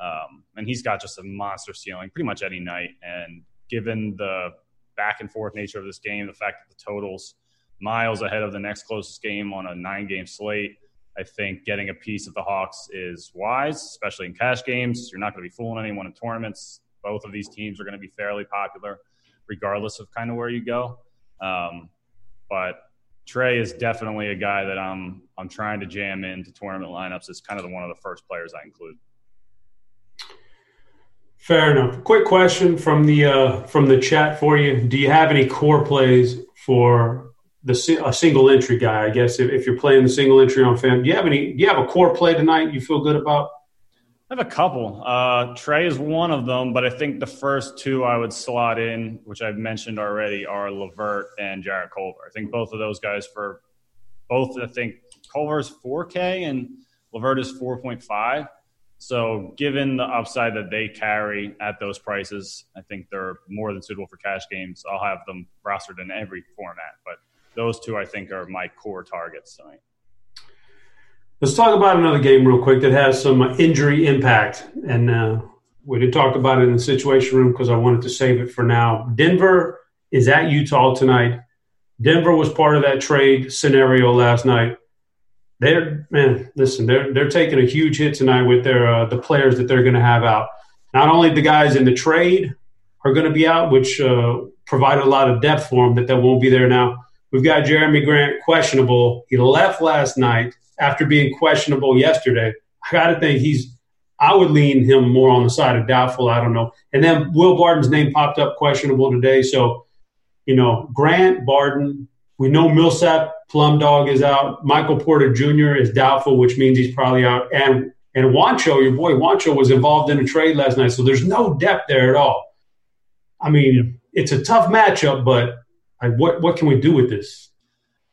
Um, and he's got just a monster ceiling pretty much any night. And given the back and forth nature of this game, the fact that the totals miles ahead of the next closest game on a nine game slate, I think getting a piece of the Hawks is wise, especially in cash games. You're not going to be fooling anyone in tournaments. Both of these teams are going to be fairly popular, regardless of kind of where you go. Um, but Trae is definitely a guy that I'm I'm trying to jam into tournament lineups as kind of the, one of the first players I include. Fair enough. Quick question from the uh, from the chat for you. Do you have any core plays for the a single entry guy? I guess if, if you're playing the single entry on FAM, do you have any? Do you have a core play tonight you feel good about? I have a couple. Uh, Trae is one of them, but I think the first two I would slot in, which I've mentioned already, are LeVert and Jarrett Culver. I think both of those guys for both. I think Culver's 4K and LeVert is 4.5. So, given the upside that they carry at those prices, I think they're more than suitable for cash games. I'll have them rostered in every format, but those two I think are my core targets tonight. Let's talk about another game real quick that has some injury impact. And uh, we did talk about it in the situation room because I wanted to save it for now. Denver is at Utah tonight. Denver was part of that trade scenario last night. They're man, listen, they're they're taking a huge hit tonight with their uh, the players that they're going to have out. Not only the guys in the trade are going to be out, which uh, provided a lot of depth for them that that won't be there now. We've got Jerami Grant questionable. He left last night after being questionable yesterday. I got to think he's. I would lean him more on the side of doubtful. I don't know. And then Will Barton's name popped up questionable today. So, you know, Grant Barton. We know Millsap Plum Dog is out. Michael Porter Jr. is doubtful, which means he's probably out. And and Juancho, your boy Juancho, was involved in a trade last night. So there's no depth there at all. I mean, it's a tough matchup, but like, what what can we do with this?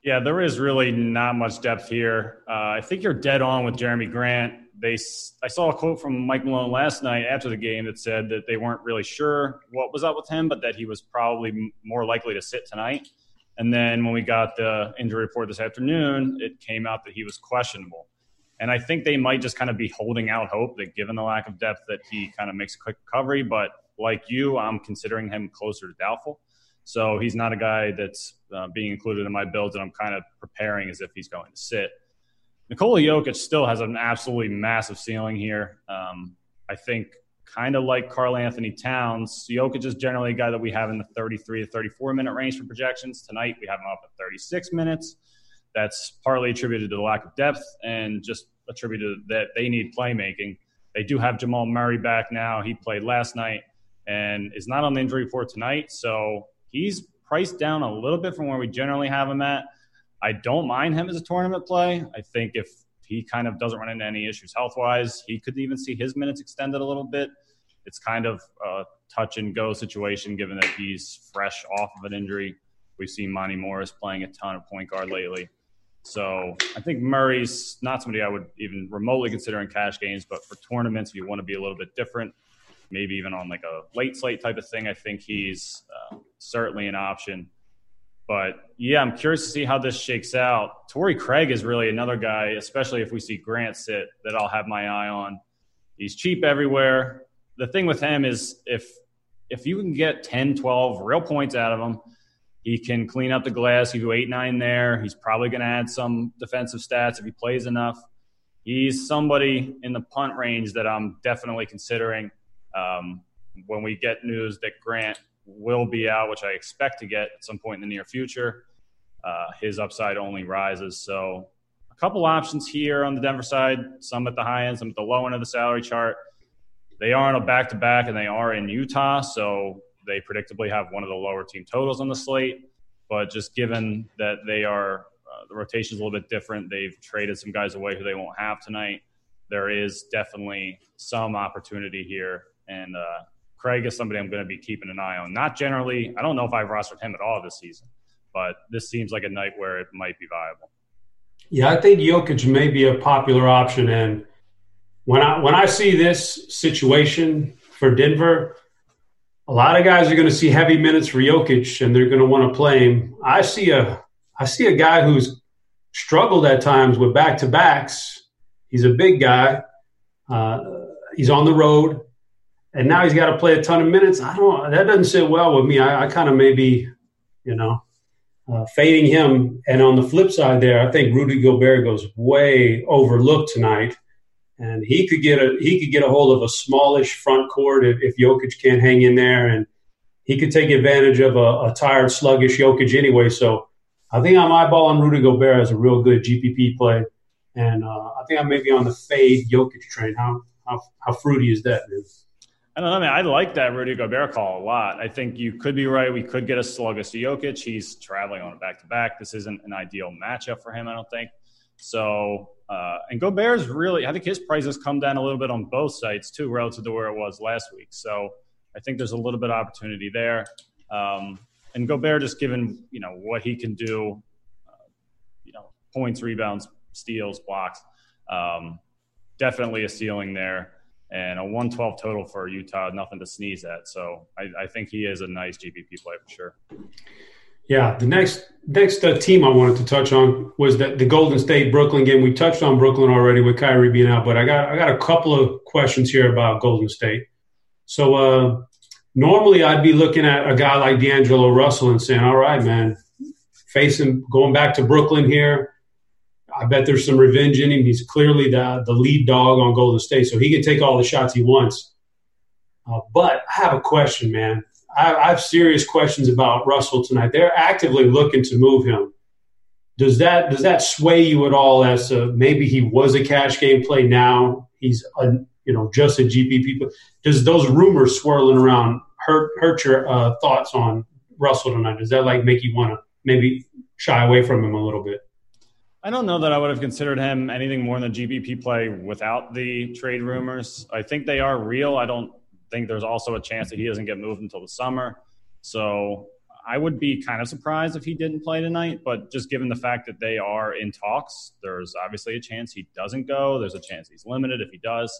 Yeah, there is really not much depth here. Uh, I think you're dead on with Jerami Grant. They, I saw a quote from Mike Malone last night after the game that said that they weren't really sure what was up with him, but that he was probably more likely to sit tonight. And then when we got the injury report this afternoon, it came out that he was questionable. And I think they might just kind of be holding out hope that given the lack of depth that he kind of makes a quick recovery. But like you, I'm considering him closer to doubtful. So he's not a guy that's uh, being included in my builds, and I'm kind of preparing as if he's going to sit. Nikola Jokic still has an absolutely massive ceiling here. Um, I think, kind of like Karl-Anthony Towns, Jokic is generally a guy that we have in the 33 to 34 minute range for projections. Tonight, we have him up at 36 minutes. That's partly attributed to the lack of depth and just attributed that they need playmaking. They do have Jamal Murray back now. He played last night and is not on the injury report tonight. So he's priced down a little bit from where we generally have him at. I don't mind him as a tournament play. I think if he kind of doesn't run into any issues health wise, he could even see his minutes extended a little bit. It's kind of a touch and go situation given that he's fresh off of an injury. We've seen Monte Morris playing a ton of point guard lately. So I think Murray's not somebody I would even remotely consider in cash games, but for tournaments, if you want to be a little bit different, maybe even on like a late slate type of thing, I think he's uh, certainly an option. But yeah, I'm curious to see how this shakes out. Torrey Craig is really another guy, especially if we see Grant sit, that I'll have my eye on. He's cheap everywhere. The thing with him is if if you can get 10, 12 real points out of him – he can clean up the glass. He go eight nine there. He's probably going to add some defensive stats if he plays enough. He's somebody in the punt range that I'm definitely considering. Um, when we get news that Grant will be out, which I expect to get at some point in the near future, uh, his upside only rises. So a couple options here on the Denver side, some at the high end, some at the low end of the salary chart. They are on a back to back and they are in Utah. So they predictably have one of the lower team totals on the slate. But just given that they are, uh, the rotation is a little bit different, they've traded some guys away who they won't have tonight. There is definitely some opportunity here. And uh, Craig is somebody I'm going to be keeping an eye on. Not generally, I don't know if I've rostered him at all this season, but this seems like a night where it might be viable. Yeah, I think Jokic may be a popular option. And when I when I see this situation for Denver, a lot of guys are going to see heavy minutes for Jokic and they're going to want to play him. I see a I see a guy who's struggled at times with back to backs. He's a big guy. Uh, he's on the road, and now he's got to play a ton of minutes. I don't. That doesn't sit well with me. I, I kind of maybe, you know, uh, fading him. And on the flip side, there, I think Rudy Gobert goes way overlooked tonight and he could get a he could get a hold of a smallish front court if, if Jokic can't hang in there, and he could take advantage of a, a tired, sluggish Jokic anyway. So I think I'm eyeballing Rudy Gobert as a real good GPP play, and uh, I think I may be on the fade Jokic train. How how, how fruity is that, man? I don't know, man. I like that Rudy Gobert call a lot. I think you could be right. We could get a sluggish Jokic. He's traveling on a back to back. This isn't an ideal matchup for him, I don't think. So, uh, and Gobert's really, I think his price has come down a little bit on both sites too, relative to where it was last week. So, I think there's a little bit of opportunity there. Um, and Gobert, just given you know what he can do, uh, you know, points, rebounds, steals, blocks, um, definitely a ceiling there. And a 112 total for Utah, nothing to sneeze at. So I, I think he is a nice GPP play for sure. Yeah, the next next uh, team I wanted to touch on was that the Golden State Brooklyn game. We touched on Brooklyn already with Kyrie being out, but I got I got a couple of questions here about Golden State. So uh, normally I'd be looking at a guy like D'Angelo Russell and saying, "All right, man, facing going back to Brooklyn here. I bet there's some revenge in him. He's clearly the the lead dog on Golden State, so he can take all the shots he wants." Uh, but I have a question, man. I, have serious questions about Russell tonight. They're actively looking to move him. Does that does that sway you at all as to maybe he was a cash game play now he's a, you know just a GPP? Does those rumors swirling around hurt hurt your uh, thoughts on Russell tonight? Does that like make you want to maybe shy away from him a little bit? I don't know that I would have considered him anything more than a GPP play without the trade rumors. I think they are real. I don't think there's also a chance that he doesn't get moved until the summer. So I would be kind of surprised if he didn't play tonight, but just given the fact that they are in talks, there's obviously a chance he doesn't go. There's a chance he's limited if he does.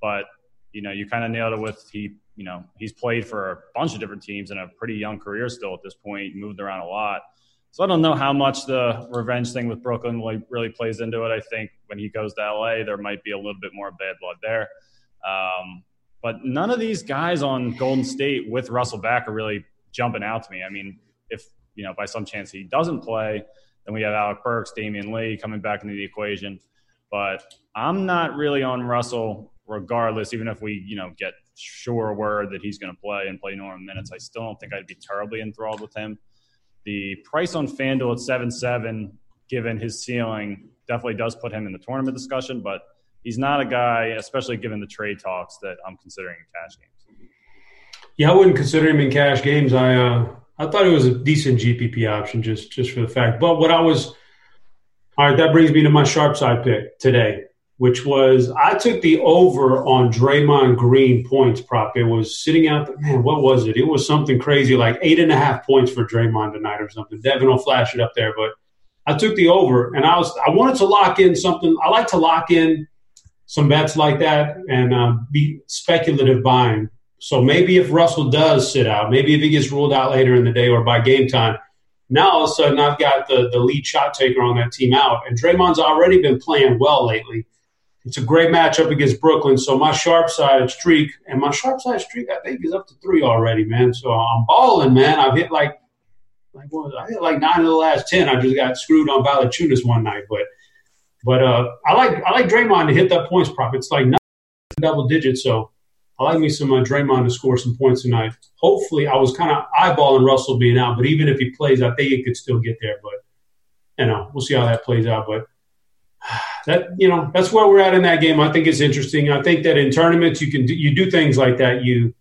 But, you know, you kind of nailed it with he, you know, he's played for a bunch of different teams in a pretty young career still at this point, moved around a lot. So I don't know how much the revenge thing with Brooklyn really, really plays into it. I think when he goes to LA, there might be a little bit more bad blood there. Um, but none of these guys on Golden State with Russell back are really jumping out to me. I mean, if you know by some chance he doesn't play, then we have Alec Burks, Damion Lee coming back into the equation. But I'm not really on Russell regardless, even if we, you know, get sure word that he's going to play and play normal minutes. I still don't think I'd be terribly enthralled with him. The price on FanDuel at seven seven, given his ceiling, definitely does put him in the tournament discussion. But he's not a guy, especially given the trade talks, that I'm considering in cash games. Yeah, I wouldn't consider him in cash games. I uh, I thought it was a decent GPP option just just for the fact. But what I was all right, that brings me to my sharp side pick today. which was I took the over on Draymond Green points prop. It was sitting out. There, man, what was it? It was something crazy, like eight and a half points for Draymond tonight or something. Devin will flash it up there, but I took the over, and I was I wanted to lock in something. I like to lock in some bets like that and uh, be speculative buying. So maybe if Russell does sit out, maybe if he gets ruled out later in the day or by game time, now all of a sudden I've got the, the lead shot taker on that team out. And Draymond's already been playing well lately. It's a great matchup against Brooklyn. So my sharp side streak, and my sharp side streak, I think is up to three already, man. So I'm balling, man. I've hit like, like what was? I hit like nine of the last ten. I just got screwed on Valanciunas one night, but but uh, I like I like Draymond to hit that points prop. It's like double digits, so I like me some uh, Draymond to score some points tonight. Hopefully, I was kind of eyeballing Russell being out, but even if he plays, I think he could still get there. But you know, we'll see how that plays out. But that you know, that's where we're at in that game. I think it's interesting. I think that in tournaments, you can do, you do things like that. You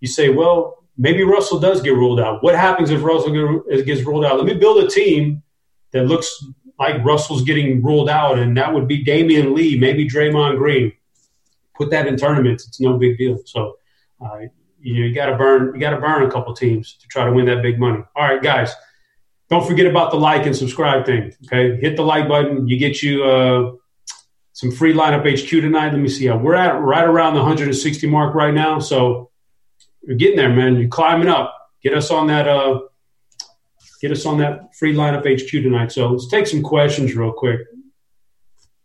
you say, well, maybe Russell does get ruled out. What happens if Russell gets ruled out? Let me build a team that looks like Russell's getting ruled out, and that would be Damion Lee, maybe Draymond Green put that in tournaments. It's no big deal. So uh, you, you got to burn you got to burn a couple teams to try to win that big money. All right, guys, don't forget about the like and subscribe thing. Okay, hit the like button. You get you uh, some free lineup HQ tonight. Let me see. How we're at right around the 160 mark right now. So you're getting there, man. You're climbing up. Get us on that. Uh, get us on that free lineup HQ tonight. So let's take some questions real quick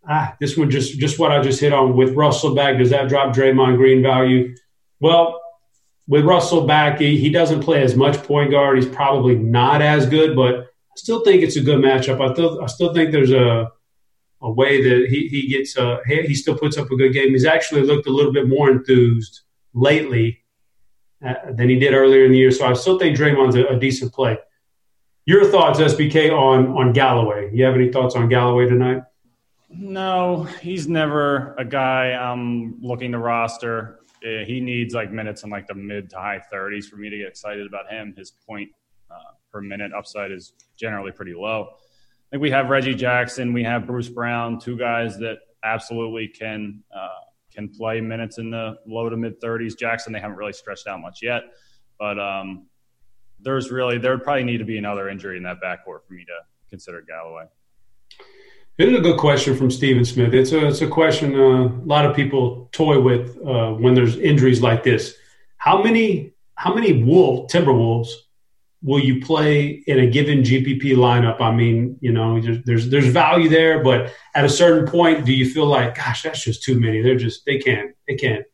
ah, this one just just what I just hit on with Russell back. Does that drop Draymond Green value? Well, with Russell back, he, he doesn't play as much point guard. He's probably not as good, but I still think it's a good matchup. I still I still think there's a a way that he he gets uh he, still puts up a good game. He's actually looked a little bit more enthused lately uh, than he did earlier in the year. So I still think Draymond's a, a decent play. Your thoughts, SBK, on on Galloway? You have any thoughts on Galloway tonight? No, he's never a guy I'm looking to roster. He needs like minutes in like the mid to high 30s for me to get excited about him. His point uh, per minute upside is generally pretty low. I think we have Reggie Jackson, we have Bruce Brown, two guys that absolutely can uh, can play minutes in the low to mid 30s. Jackson, they haven't really stretched out much yet, but um, there's really there would probably need to be another injury in that backcourt for me to consider Galloway. This is a good question from Stephen Smith. It's a it's a question uh, a lot of people toy with uh, when there's injuries like this. How many how many Wolf Timberwolves will you play in a given GPP lineup? I mean, you know, there's, there's there's value there, but at a certain point, do you feel like, gosh, that's just too many? They're just they can't they can't.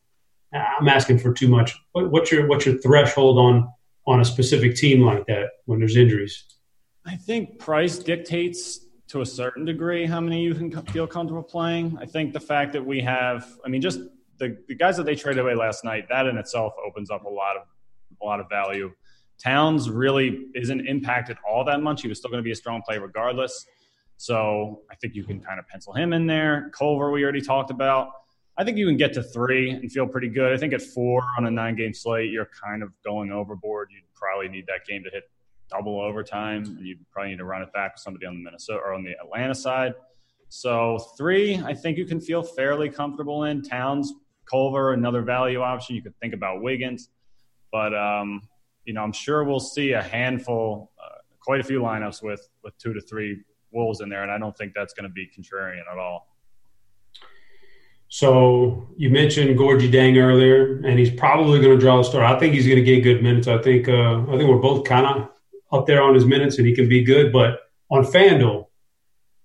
I'm asking for too much. What, what's your what's your threshold on on a specific team like that when there's injuries? I think price dictates to a certain degree how many you can feel comfortable playing. I think the fact that we have, I mean, just the, the guys that they traded away last night, that in itself opens up a lot of a lot of value. Towns really isn't impacted all that much. He was still going to be a strong play regardless. So I think you can kind of pencil him in there. Culver, we already talked about. I think you can get to three and feel pretty good. I think at four on a nine game slate, you're kind of going overboard. You'd probably need that game to hit double overtime, and you'd probably need to run it back with somebody on the Minnesota or on the Atlanta side. So three, I think you can feel fairly comfortable in. Towns, Culver, another value option. You could think about Wiggins, but um, you know I'm sure we'll see a handful, uh, quite a few lineups with with two to three Wolves in there, and I don't think that's going to be contrarian at all. So you mentioned Gorgui Dieng earlier, and he's probably going to draw the start. I think he's going to get good minutes. I think uh, I think we're both kind of up there on his minutes and he can be good. But on FanDuel,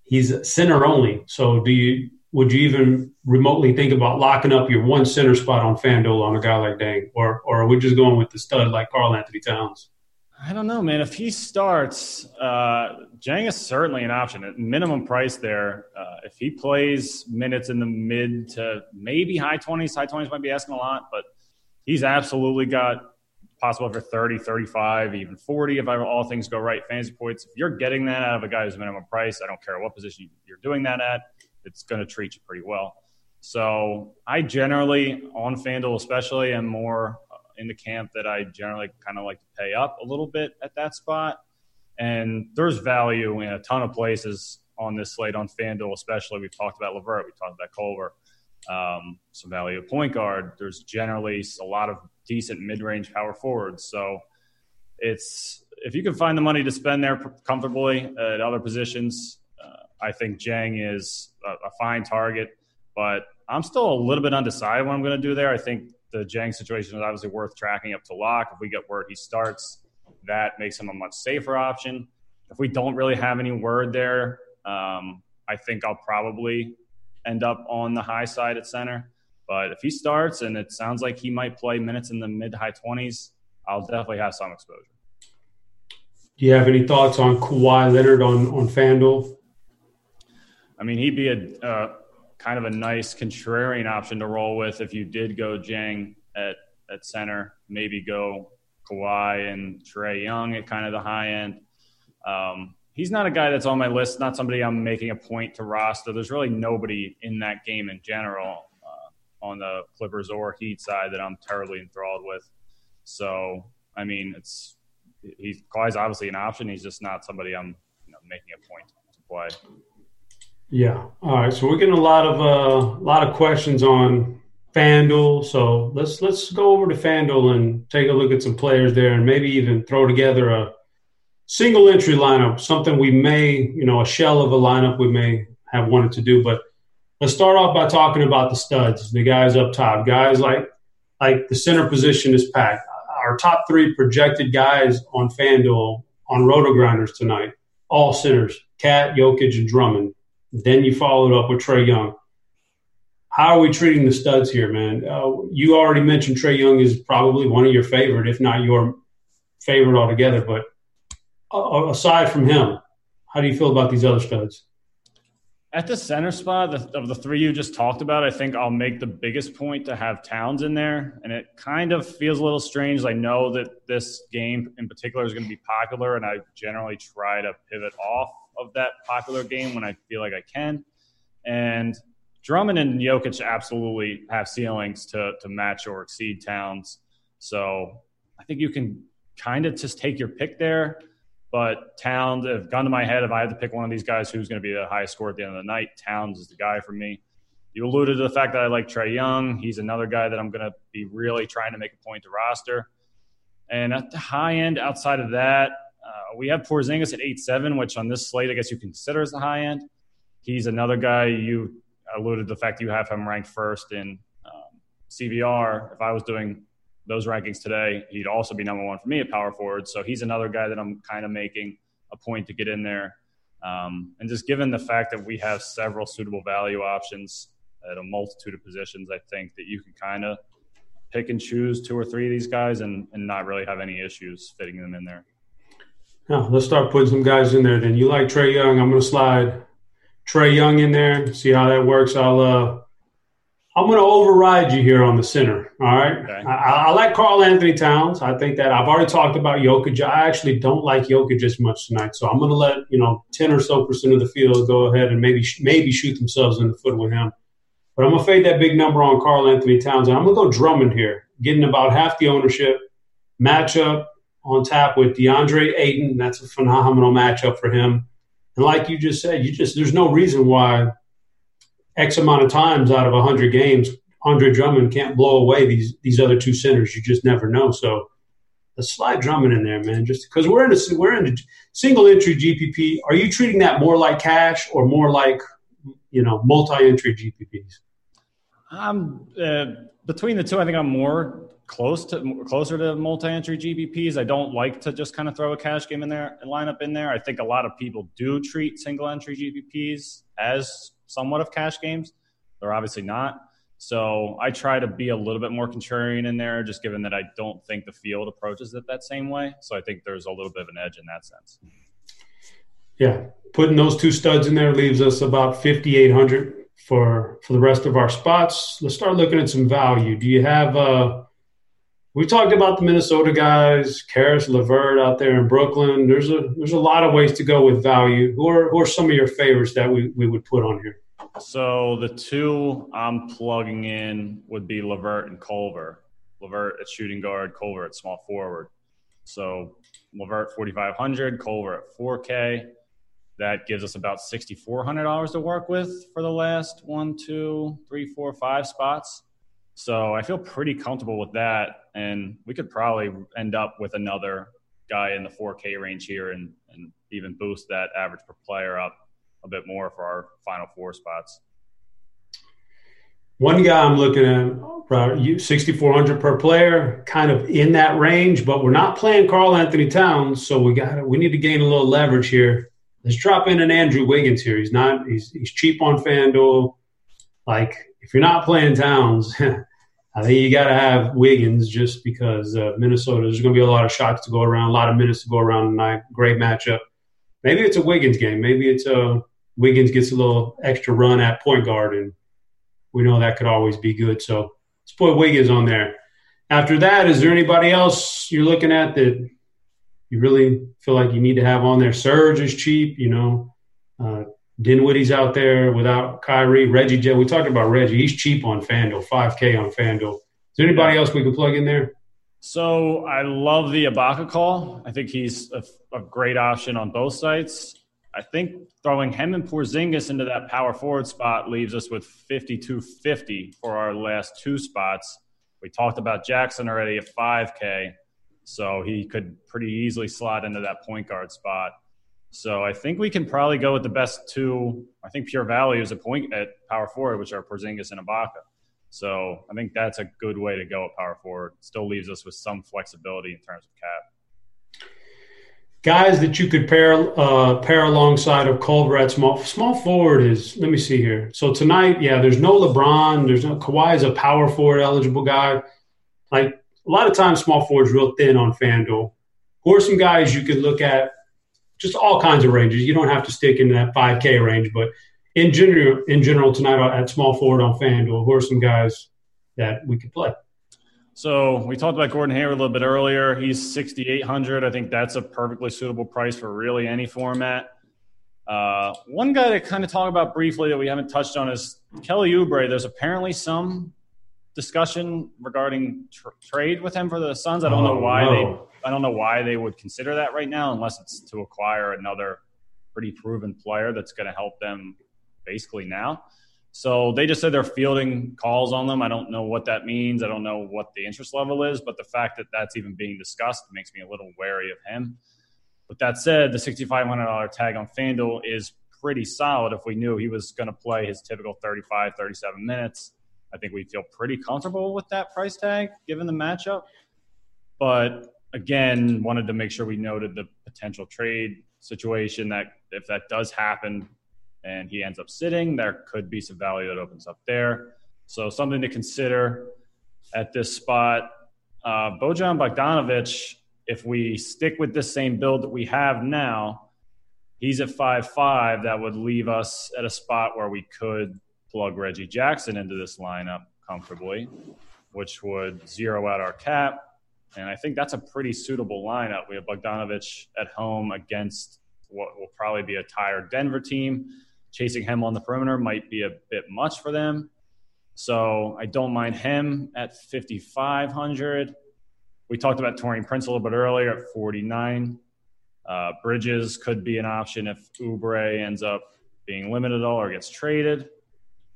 he's center only. So do you would you even remotely think about locking up your one center spot on FanDuel on a guy like Dieng, or or are we just going with the stud like Karl-Anthony Towns? I don't know, man. If he starts, uh, Dieng is certainly an option at minimum price there. Uh, if he plays minutes in the mid to maybe high 20s, high 20s might be asking a lot, but he's absolutely got possible for 30, 35, even 40 if all things go right. Fantasy points. If you're getting that out of a guy who's minimum price, I don't care what position you're doing that at, it's going to treat you pretty well. So I generally, on FanDuel especially, am more in the camp that I generally kind of like to pay up a little bit at that spot. And there's value in a ton of places on this slate on FanDuel, especially. We've talked about LeVert, we talked about Culver, um, some value at point guard. There's generally a lot of decent mid-range power forwards. So it's if you can find the money to spend there comfortably at other positions, uh, I think Dieng is a, a, fine target. But I'm still a little bit undecided what I'm going to do there. I think the Dieng situation is obviously worth tracking up to lock. If we get word he starts, that makes him a much safer option. If we don't really have any word there, um, I think I'll probably end up on the high side at center. But if he starts and it sounds like he might play minutes in the mid high 20s, I'll definitely have some exposure. Do you have any thoughts on Kawhi Leonard on, on FanDuel? I mean, he'd be a uh, kind of a nice contrarian option to roll with if you did go Dieng at, at center, maybe go Kawhi and Trae Young at kind of the high end. Um, he's not a guy that's on my list, not somebody I'm making a point to roster. There's really nobody in that game in general uh, on the Clippers or Heat side that I'm terribly enthralled with. So, I mean, it's he's Kawhi's obviously an option. He's just not somebody I'm you know, making a point to play. Yeah. All right. So we're getting a lot of a uh, lot of questions on FanDuel. So let's let's go over to FanDuel and take a look at some players there, and maybe even throw together a single entry lineup. Something we may, you know, a shell of a lineup we may have wanted to do. But let's start off by talking about the studs, the guys up top, guys like like the center position is packed. Our top three projected guys on FanDuel on RotoGrinders tonight, all centers: KAT, Jokic, and Drummond. Then you followed up with Trae Young. How are we treating the studs here, man? Uh, you already mentioned Trae Young is probably one of your favorite, if not your favorite altogether. But aside from him, how do you feel about these other studs? At the center spot of the three you just talked about, I think I'll make the biggest point to have Towns in there. And it kind of feels a little strange. I know that this game in particular is going to be popular, and I generally try to pivot off of that popular game when I feel like I can. And Drummond and Jokic absolutely have ceilings to to match or exceed Towns. So I think you can kind of just take your pick there. But Towns, if gun to my head, if I had to pick one of these guys who's going to be the highest score at the end of the night, Towns is the guy for me. You alluded to the fact that I like Trae Young. He's another guy that I'm going to be really trying to make a point to roster. And at the high end, outside of that, uh, we have Porzingis at eight seven, which on this slate, I guess you consider as the high end. He's another guy you alluded to the fact you have him ranked first in um, CBR. If I was doing those rankings today, he'd also be number one for me at power forward. So he's another guy that I'm kind of making a point to get in there. Um, and just given the fact that we have several suitable value options at a multitude of positions, I think that you can kind of pick and choose two or three of these guys and, and not really have any issues fitting them in there. Yeah, let's start putting some guys in there. Then you like Trae Young. I'm going to slide Trae Young in there. See how that works. I'll uh, I'm going to override you here on the center. All right. Okay. I, I, like Karl-Anthony Towns. I think that I've already talked about Jokic. I actually don't like Jokic as much tonight, so I'm going to let you know ten or so percent of the field go ahead and maybe maybe shoot themselves in the foot with him. But I'm going to fade that big number on Karl-Anthony Towns, and I'm going to go Drummond here, getting about half the ownership. Matchup on tap with DeAndre Ayton. That's a phenomenal matchup for him. And like you just said, you just there's no reason why X amount of times out of 100 games, Andre Drummond can't blow away these these other two centers. You just never know. So let's slide Drummond in there, man. Just because we're in a we're in a single entry GPP. Are you treating that more like cash or more like you know multi entry GPPs? Um, uh, between the two, I think I'm more close to closer to multi-entry GPPs. I don't like to just kind of throw a cash game in there and line up in there. I think a lot of people do treat single entry GPPs as somewhat of cash games. They're obviously not. So I try to be a little bit more contrarian in there, just given that I don't think the field approaches it that same way. So I think there's a little bit of an edge in that sense. Yeah, putting those two studs in there leaves us about 5,800 for for the rest of our spots. Let's start looking at some value. Do you have? Uh, we talked about the Minnesota guys, Caris LeVert out there in Brooklyn. There's a there's a lot of ways to go with value. Who are who are some of your favorites that we, we would put on here? So the two I'm plugging in would be LeVert and Culver. LeVert at shooting guard, Culver at small forward. So LeVert 4,500, Culver at 4K. That gives us about $6,400 to work with for the last one, two, three, four, five spots. So I feel pretty comfortable with that. And we could probably end up with another guy in the 4K range here and, and even boost that average per player up a bit more for our final four spots. One guy I'm looking at, 6,400 per player, kind of in that range, but we're not playing Karl-Anthony Towns, so we got we need to gain a little leverage here. Let's drop in an Andrew Wiggins here. He's not he's he's cheap on FanDuel. Like if you're not playing Towns, I think you got to have Wiggins just because uh, Minnesota. There's going to be a lot of shots to go around, a lot of minutes to go around tonight. Great matchup. Maybe it's a Wiggins game. Maybe it's a uh, Wiggins gets a little extra run at point guard and we know that could always be good. So let's put Wiggins on there. After that, is there anybody else you're looking at that you really feel like you need to have on there? Surge is cheap, you know. Uh, Dinwiddie's out there without Kyrie. Reggie J. We talked about Reggie. He's cheap on FanDuel, 5K on FanDuel. Is there anybody else we can plug in there? So I love the Ibaka call. I think he's a, a great option on both sites. I think throwing him and Porzingis into that power forward spot leaves us with 52-50 for our last two spots. We talked about Jackson already at 5K, so he could pretty easily slot into that point guard spot. So I think we can probably go with the best two. I think pure value is a point at power forward, which are Porzingis and Ibaka. So I think that's a good way to go at power forward. Still leaves us with some flexibility in terms of cap guys that you could pair uh, pair alongside of Culver small small forward is let me see here. So tonight, yeah, there's no LeBron, there's no Kawhi is a power forward eligible guy. Like a lot of times, small forwards real thin on FanDuel. Who are some guys you could look at? Just all kinds of ranges. You don't have to stick in that 5K range, but in general, in general tonight at small forward on FanDuel, who are some guys that we could play? So we talked about Gordon Hayward a little bit earlier. He's 6,800. I think that's a perfectly suitable price for really any format. Uh, one guy to kind of talk about briefly that we haven't touched on is Kelly Oubre. There's apparently some discussion regarding tr- trade with him for the Suns. I don't know oh, why no. I don't know why they would consider that right now, unless it's to acquire another pretty proven player that's going to help them basically now. So they just said they're fielding calls on them. I don't know what that means. I don't know what the interest level is, but the fact that that's even being discussed makes me a little wary of him. With that said, the $6,500 tag on FanDuel is pretty solid. If we knew he was going to play his typical 35, 37 minutes, I think we'd feel pretty comfortable with that price tag given the matchup. But again, wanted to make sure we noted the potential trade situation that if that does happen, and he ends up sitting, there could be some value that opens up there. So something to consider at this spot. Uh, Bojan Bogdanovic, if we stick with the same build that we have now, he's at five five. That would leave us at a spot where we could plug Reggie Jackson into this lineup comfortably, which would zero out our cap. And I think that's a pretty suitable lineup. We have Bogdanovic at home against what will probably be a tired Denver team chasing him on the perimeter might be a bit much for them. So I don't mind him at 5,500. We talked about Taurean Prince a little bit earlier at 49. Uh, Bridges could be an option if Oubre ends up being limited all or gets traded.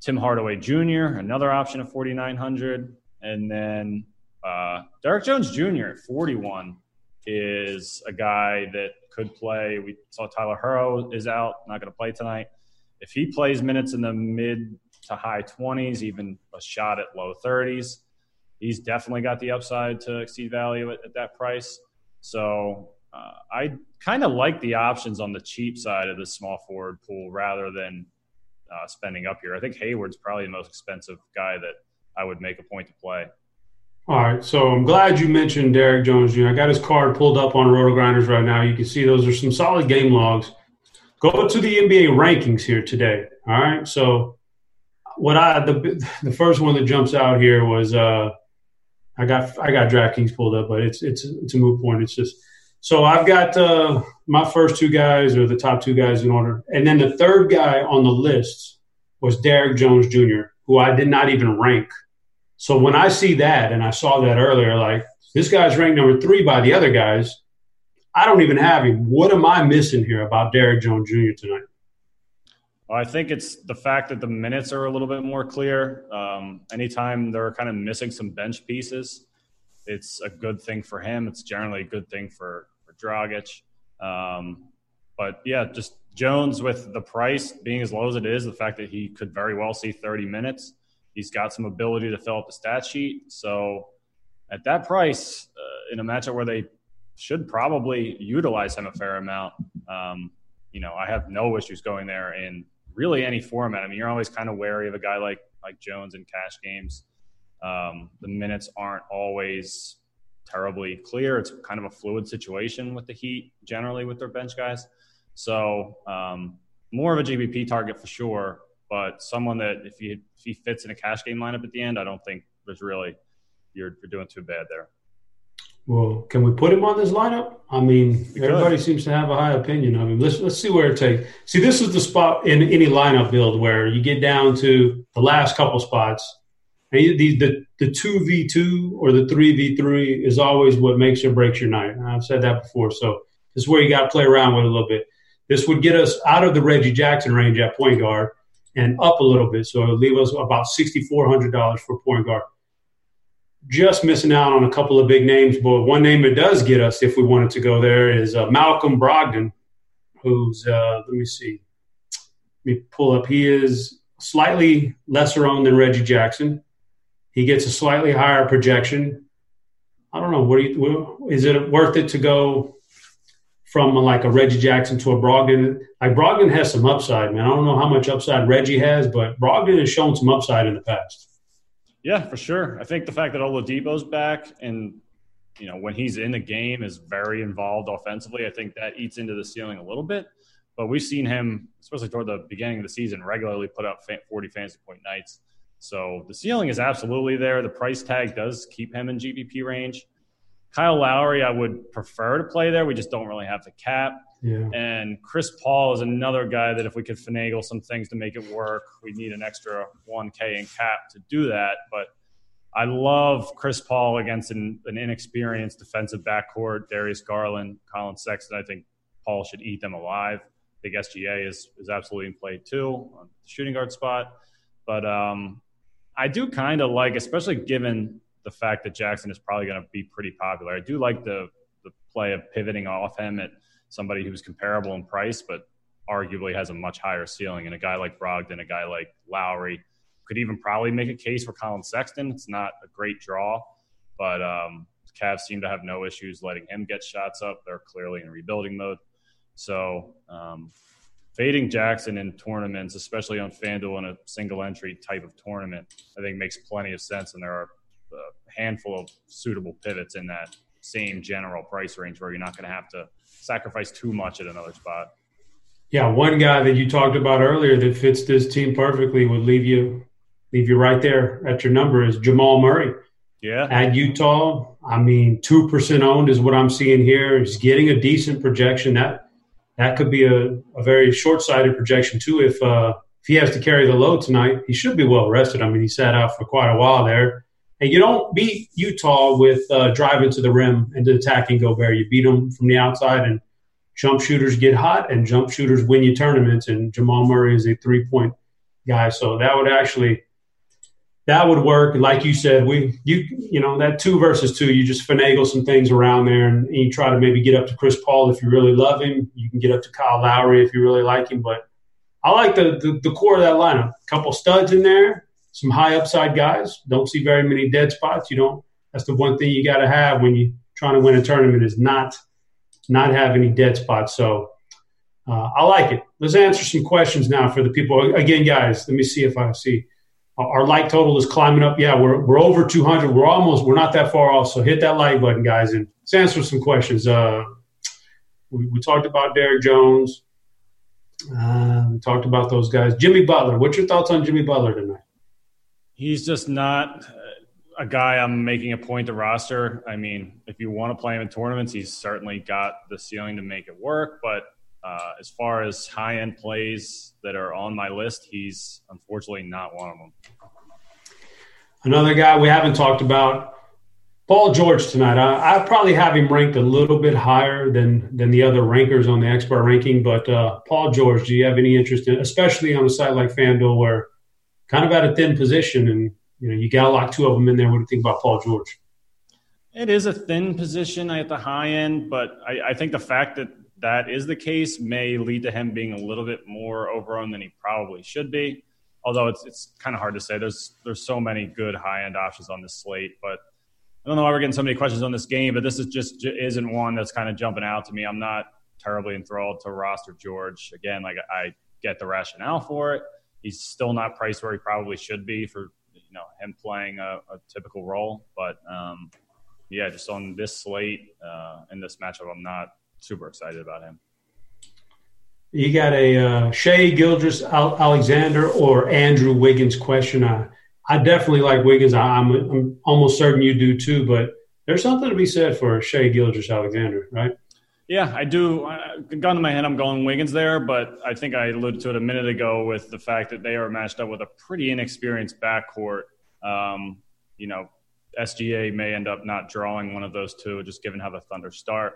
Tim Hardaway Jr., another option at 4,900. And then uh, Derrick Jones Jr. at 41 is a guy that could play. We saw Tyler Herro is out, not going to play tonight if he plays minutes in the mid to high 20s, even a shot at low 30s, he's definitely got the upside to exceed value at, at that price. So uh, I kind of like the options on the cheap side of the small forward pool rather than uh, spending up here. I think Hayward's probably the most expensive guy that I would make a point to play. All right, so I'm glad you mentioned Derrick Jones Jr. I got his card pulled up on RotoGrinders right now. You can see those are some solid game logs go to the NBA rankings here today. All right. So what I the the first one that jumps out here was uh I got I got DraftKings pulled up, but it's it's it's a moot point. It's just so I've got uh my first two guys or the top two guys in order, and then the third guy on the list was Derrick Jones Jr., who I did not even rank. So when I see that, and I saw that earlier, like this guy's ranked number three by the other guys, I don't even have him. What am I missing here about Derrick Jones Jr. tonight? Well, I think it's the fact that the minutes are a little bit more clear. Um, anytime they're kind of missing some bench pieces, it's a good thing for him. It's generally a good thing for for Dragic. Um, but yeah, just Jones with the price being as low as it is, the fact that he could very well see 30 minutes, he's got some ability to fill up the stat sheet. So at that price, uh, in a matchup where they should probably utilize him a fair amount, um, you know, I have no issues going there in really any format. I mean, you're always kind of wary of a guy like like Jones in cash games. Um, the minutes aren't always terribly clear. It's kind of a fluid situation with the Heat generally with their bench guys. So um, more of a GPP target for sure, but someone that if he if he fits in a cash game lineup at the end, I don't think there's really you're, you're doing too bad there. Well, can we put him on this lineup? I mean, everybody seems to have a high opinion of him. Let's let's see where it takes. See, this is the spot in any lineup build where you get down to the last couple spots. And the the the two v two or the three v three is always what makes or breaks your night. I've said that before, so this is where you got to play around with a little bit. This would get us out of the Reggie Jackson range at point guard and up a little bit, so it would leave us about sixty four hundred dollars for point guard just missing out on a couple of big names. But one name it does get us, if we wanted to go there, is uh, Malcolm Brogdon, who's uh, let me see, let me pull up. He is slightly lesser owned than Reggie Jackson. He gets a slightly higher projection. I don't know. What do you, is it worth it to go from like a Reggie Jackson to a Brogdon? Like Brogdon has some upside, man. I don't know how much upside Reggie has, but Brogdon has shown some upside in the past. Yeah, for sure. I think the fact that Oladipo's back and you know when he's in the game is very involved offensively. I think that eats into the ceiling a little bit. But we've seen him, especially toward the beginning of the season, regularly put up 40 fantasy point nights. So the ceiling is absolutely there. The price tag does keep him in GPP range. Kyle Lowry, I would prefer to play there. We just don't really have the cap. Yeah. And Chris Paul is another guy that if we could finagle some things to make it work, we need an extra 1K in cap to do that. But I love Chris Paul against an, an inexperienced defensive backcourt, Darius Garland, Collin Sexton. I think Paul should eat them alive. I think SGA is, is absolutely in play too on the shooting guard spot. But um, I do kind of like, especially given the fact that Jackson is probably going to be pretty popular. I do like the the play of pivoting off him at somebody who's comparable in price, but arguably has a much higher ceiling. And a guy like Brogdon, a guy like Lowry, could even probably make a case for Collin Sexton. It's not a great draw, but um, Cavs seem to have no issues letting him get shots up. They're clearly in rebuilding mode. So um, fading Jackson in tournaments, especially on FanDuel in a single entry type of tournament, I think makes plenty of sense. And there are a handful of suitable pivots in that same general price range where you're not going to have to sacrifice too much at another spot. Yeah, one guy that you talked about earlier that fits this team perfectly would leave you leave you right there at your number is Jamal Murray. Yeah. At Utah, I mean, two percent owned is what I'm seeing here. He's getting a decent projection. That that could be a, a very short sighted projection too. If uh, if he has to carry the load tonight, he should be well rested. I mean, he sat out for quite a while there. And you don't beat Utah with uh, driving to the rim and attacking Gobert. You beat them from the outside, and jump shooters get hot, and jump shooters win you tournaments. And Jamal Murray is a three point guy, so that would actually that would work. Like you said, we you you know that two versus two, you just finagle some things around there, and, and you try to maybe get up to Chris Paul if you really love him. You can get up to Kyle Lowry if you really like him, but I like the, the, the core of that lineup. A couple studs in there, some high upside guys. Don't see very many dead spots. You don't. That's the one thing you got to have when you're trying to win a tournament is not not have any dead spots. So uh, I like it. Let's answer some questions now for the people. Again, guys, let me see if I see our like total is climbing up. Yeah, we're we're over 200. We're almost. We're not that far off. So hit that like button, guys, and let's answer some questions. Uh, we, we talked about Derrick Jones. Uh, we talked about those guys. Jimmy Butler. What's your thoughts on Jimmy Butler tonight? He's just not a guy I'm making a point to roster. I mean, if you want to play him in tournaments, he's certainly got the ceiling to make it work. But uh, as far as high end plays that are on my list, he's unfortunately not one of them. Another guy we haven't talked about Paul George tonight. I, I probably have him ranked a little bit higher than than the other rankers on the expert ranking. But uh, Paul George, do you have any interest in, especially on a site like FanDuel, where kind of at a thin position, and you know you got to lock two of them in there. What do you think about Paul George? It is a thin position at the high end, but I, I think the fact that that is the case may lead to him being a little bit more overowned than he probably should be. Although it's it's kind of hard to say. There's there's so many good high end options on this slate, but I don't know why we're getting so many questions on this game, but this is just isn't one that's kind of jumping out to me. I'm not terribly enthralled to roster George. Again, like I get the rationale for it. He's still not priced where he probably should be for you know him playing a, a typical role. But um, yeah, just on this slate uh, in this matchup, I'm not super excited about him. You got a uh, Shai Gilgeous-Alexander or Andrew Wiggins question. I, I definitely like Wiggins. I, am I'm, I'm almost certain you do too, but there's something to be said for Shai Gilgeous-Alexander, right? Yeah, I do. Gun to my head, I'm going Wiggins there, but I think I alluded to it a minute ago with the fact that they are matched up with a pretty inexperienced backcourt. Um, you know, SGA may end up not drawing one of those two, just given how the Thunder start.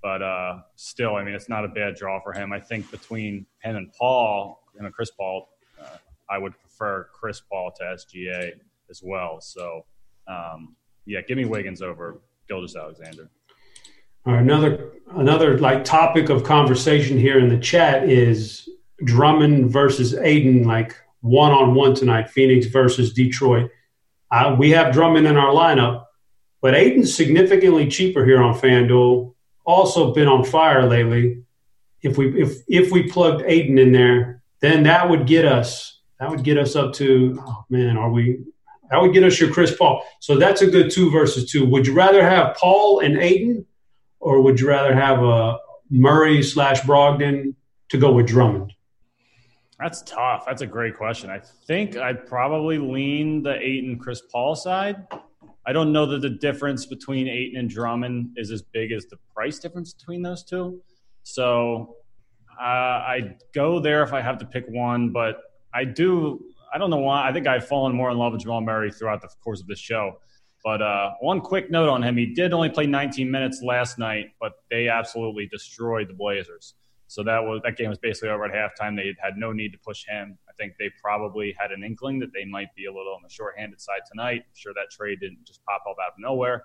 But uh, still, I mean, it's not a bad draw for him. I think between him and Paul, you know, Chris Paul, uh, I would prefer Chris Paul to SGA as well. So, um, yeah, give me Wiggins over Gilgeous-Alexander. All another another like topic of conversation here in the chat is Drummond versus Ayton, like one on one tonight. Phoenix versus Detroit. Uh, we have Drummond in our lineup, but Ayton's significantly cheaper here on FanDuel. Also been on fire lately. If we if if we plugged Ayton in there, then that would get us that would get us up to oh man, are we? That would get us your Chris Paul. So that's a good two versus two. Would you rather have Paul and Ayton, or would you rather have a Murray slash Brogdon to go with Drummond? That's tough. That's a great question. I think I'd probably lean the Ayton Chris Paul side. I don't know that the difference between Ayton and Drummond is as big as the price difference between those two. So uh, I'd go there if I have to pick one, but I do. I don't know why. I think I've fallen more in love with Jamal Murray throughout the course of this show. But uh, one quick note on him: he did only play 19 minutes last night, but they absolutely destroyed the Blazers. So that was that game was basically over at halftime. They had no need to push him. I think they probably had an inkling that they might be a little on the shorthanded side tonight. I'm sure that trade didn't just pop up out of nowhere.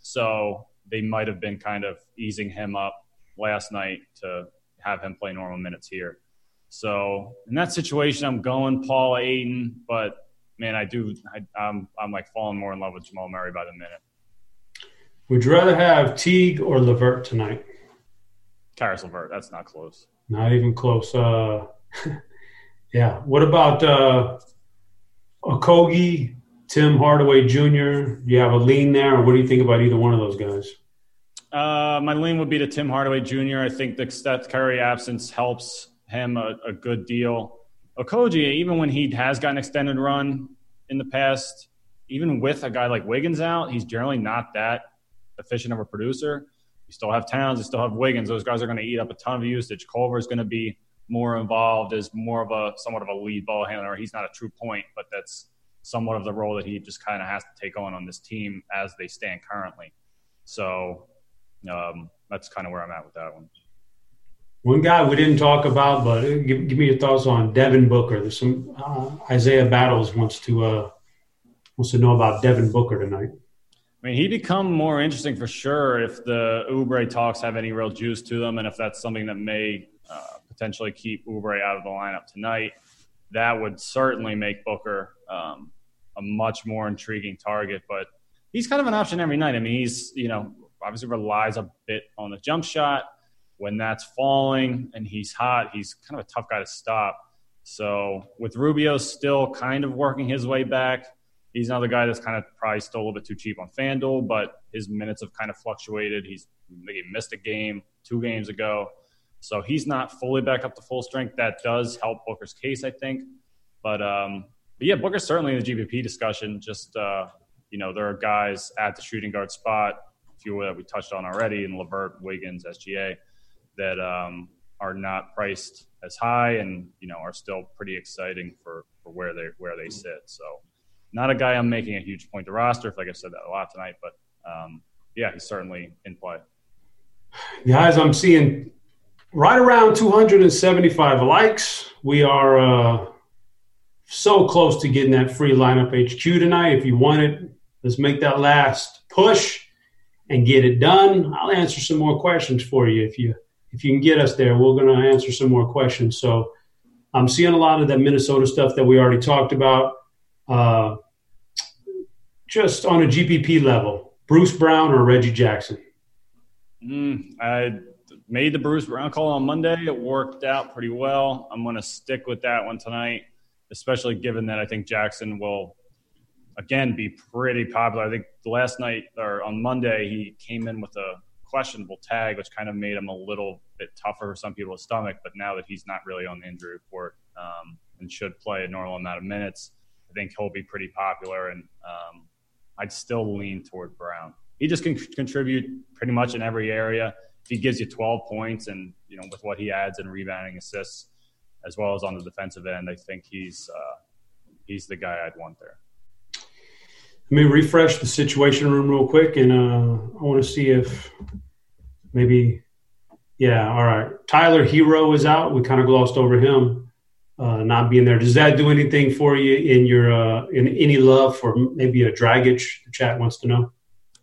So they might have been kind of easing him up last night to have him play normal minutes here. So in that situation, I'm going Paul Ayton, but man, I do. I, am I'm, I'm like falling more in love with Jamal Murray by the minute. Would you rather have Teague or LeVert tonight? Caris LeVert. That's not close. Not even close. Uh, yeah. What about uh, Okogie, Tim Hardaway Jr.? Do you have a lean there, or what do you think about either one of those guys? Uh, my lean would be to Tim Hardaway Jr. I think the Steph Curry absence helps him a, a good deal. Okogie, even when he has gotten extended run in the past, even with a guy like Wiggins out, he's generally not that efficient of a producer. You still have Towns, you still have Wiggins. Those guys are going to eat up a ton of usage. Culver is going to be more involved as more of a somewhat of a lead ball handler. He's not a true point, but that's somewhat of the role that he just kind of has to take on on this team as they stand currently. So um, that's kind of where I'm at with that one. One guy we didn't talk about, but give, give me your thoughts on Devin Booker. There's some uh, Isaiah Battles wants to uh, wants to know about Devin Booker tonight. I mean, he become more interesting for sure if the Oubre talks have any real juice to them, and if that's something that may uh, potentially keep Oubre out of the lineup tonight. That would certainly make Booker um, a much more intriguing target. But he's kind of an option every night. I mean, he's you know obviously relies a bit on the jump shot when that's falling and he's hot, he's kind of a tough guy to stop. So with Rubio still kind of working his way back, he's another guy that's kind of probably still a little bit too cheap on FanDuel, but his minutes have kind of fluctuated. He's he missed a game two games ago. So he's not fully back up to full strength. That does help Booker's case, I think. But, um, but yeah, Booker's certainly in the GPP discussion. Just, uh, you know, there are guys at the shooting guard spot, a few that we touched on already, and LeVert, Wiggins, SGA that um, are not priced as high and you know are still pretty exciting for, for where they where they sit. So not a guy I'm making a huge point to roster. Like I said that a lot tonight, but um, yeah, he's certainly in play. Guys, I'm seeing right around 275 likes. We are uh, so close to getting that free lineup HQ tonight. If you want it, let's make that last push and get it done. I'll answer some more questions for you if you if you can get us there. We're going to answer some more questions. So I'm seeing a lot of that Minnesota stuff that we already talked about. Uh, just on a GPP level, Bruce Brown or Reggie Jackson? Mm, I made the Bruce Brown call on Monday. It worked out pretty well. I'm going to stick with that one tonight, especially given that I think Jackson will again be pretty popular. I think last night or on Monday he came in with a questionable tag, which kind of made him a little bit tougher for some people's stomach. But now that he's not really on the injury report um, and should play a normal amount of minutes, I think he'll be pretty popular. And um, I'd still lean toward Brown. He just can contribute pretty much in every area. If he gives you 12 points and you know with what he adds in rebounding assists, as well as on the defensive end, I think he's uh, he's the guy I'd want there. Let me refresh the situation room real quick, and uh, I want to see if maybe, yeah, all right. Tyler Herro is out. We kind of glossed over him uh, not being there. Does that do anything for you in your uh, in any love for maybe a Dragic? The chat wants to know.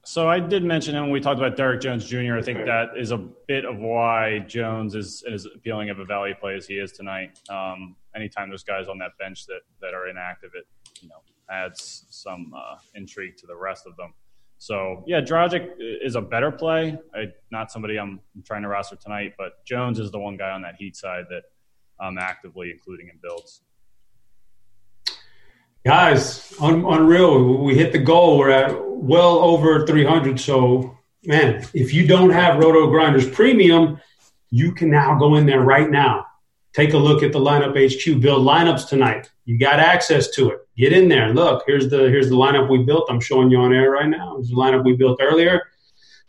So I did mention him when we talked about Derrick Jones Jr. I think that is a bit of why Jones is as appealing of a value play as he is tonight. Um, anytime there's guys on that bench that that are inactive, it you know adds some uh, intrigue to the rest of them. So yeah, Dragic is a better play. I, not somebody I'm trying to roster tonight, but Jones is the one guy on that Heat side that I'm actively including in builds. Guys, un- unreal. We hit the goal. We're at well over 300. So, man, if you don't have RotoGrinders Premium, you can now go in there right now. Take a look at the lineup HQ. Build lineups tonight. You got access to it. Get in there. Look, here's the here's the lineup we built. I'm showing you on air right now. Here's the lineup we built earlier.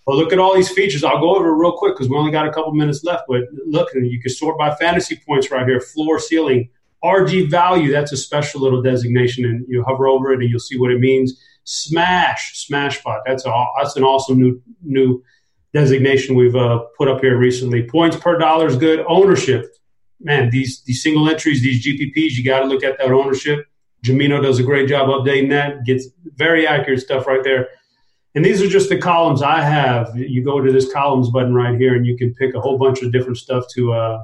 But look at all these features. I'll go over real quick because we only got a couple minutes left. But look, you can sort by fantasy points right here, floor, ceiling, RG value. That's a special little designation, and you hover over it and you'll see what it means. Smash, smash spot. That's a that's an awesome new new designation we've uh, put up here recently. Points per dollar is good. Ownership, man. These these single entries, these GPPs, you got to look at that ownership. Jamino does a great job updating that. Gets very accurate stuff right there. And these are just the columns I have. You go to this columns button right here, and you can pick a whole bunch of different stuff to, uh,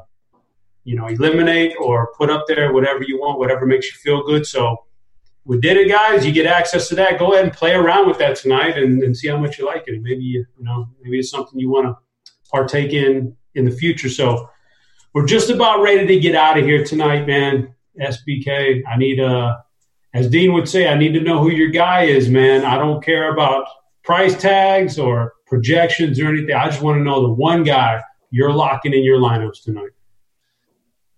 you know, eliminate or put up there, whatever you want, whatever makes you feel good. So we did it, guys. You get access to that. Go ahead and play around with that tonight and, and see how much you like it. Maybe you know, maybe it's something you want to partake in in the future. So we're just about ready to get out of here tonight, man. SBK, I need a, uh, as Dean would say, I need to know who your guy is, man. I don't care about price tags or projections or anything. I just want to know the one guy you're locking in your lineups tonight.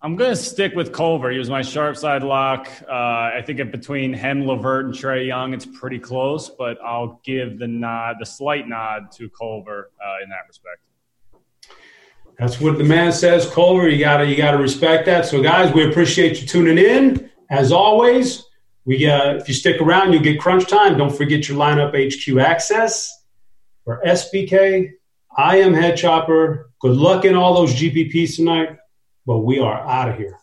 I'm going to stick with Culver. He was my sharp side lock. Uh, I think between him, LeVert, and Trae Young, it's pretty close, but I'll give the nod, the slight nod to Culver uh, in that respect. That's what the man says, Culver. You gotta you gotta respect that. So, guys, we appreciate you tuning in. As always, we uh, if you stick around, you'll get crunch time. Don't forget your lineup HQ access for SBK. I am Head Chopper. Good luck in all those GPPs tonight, but we are out of here.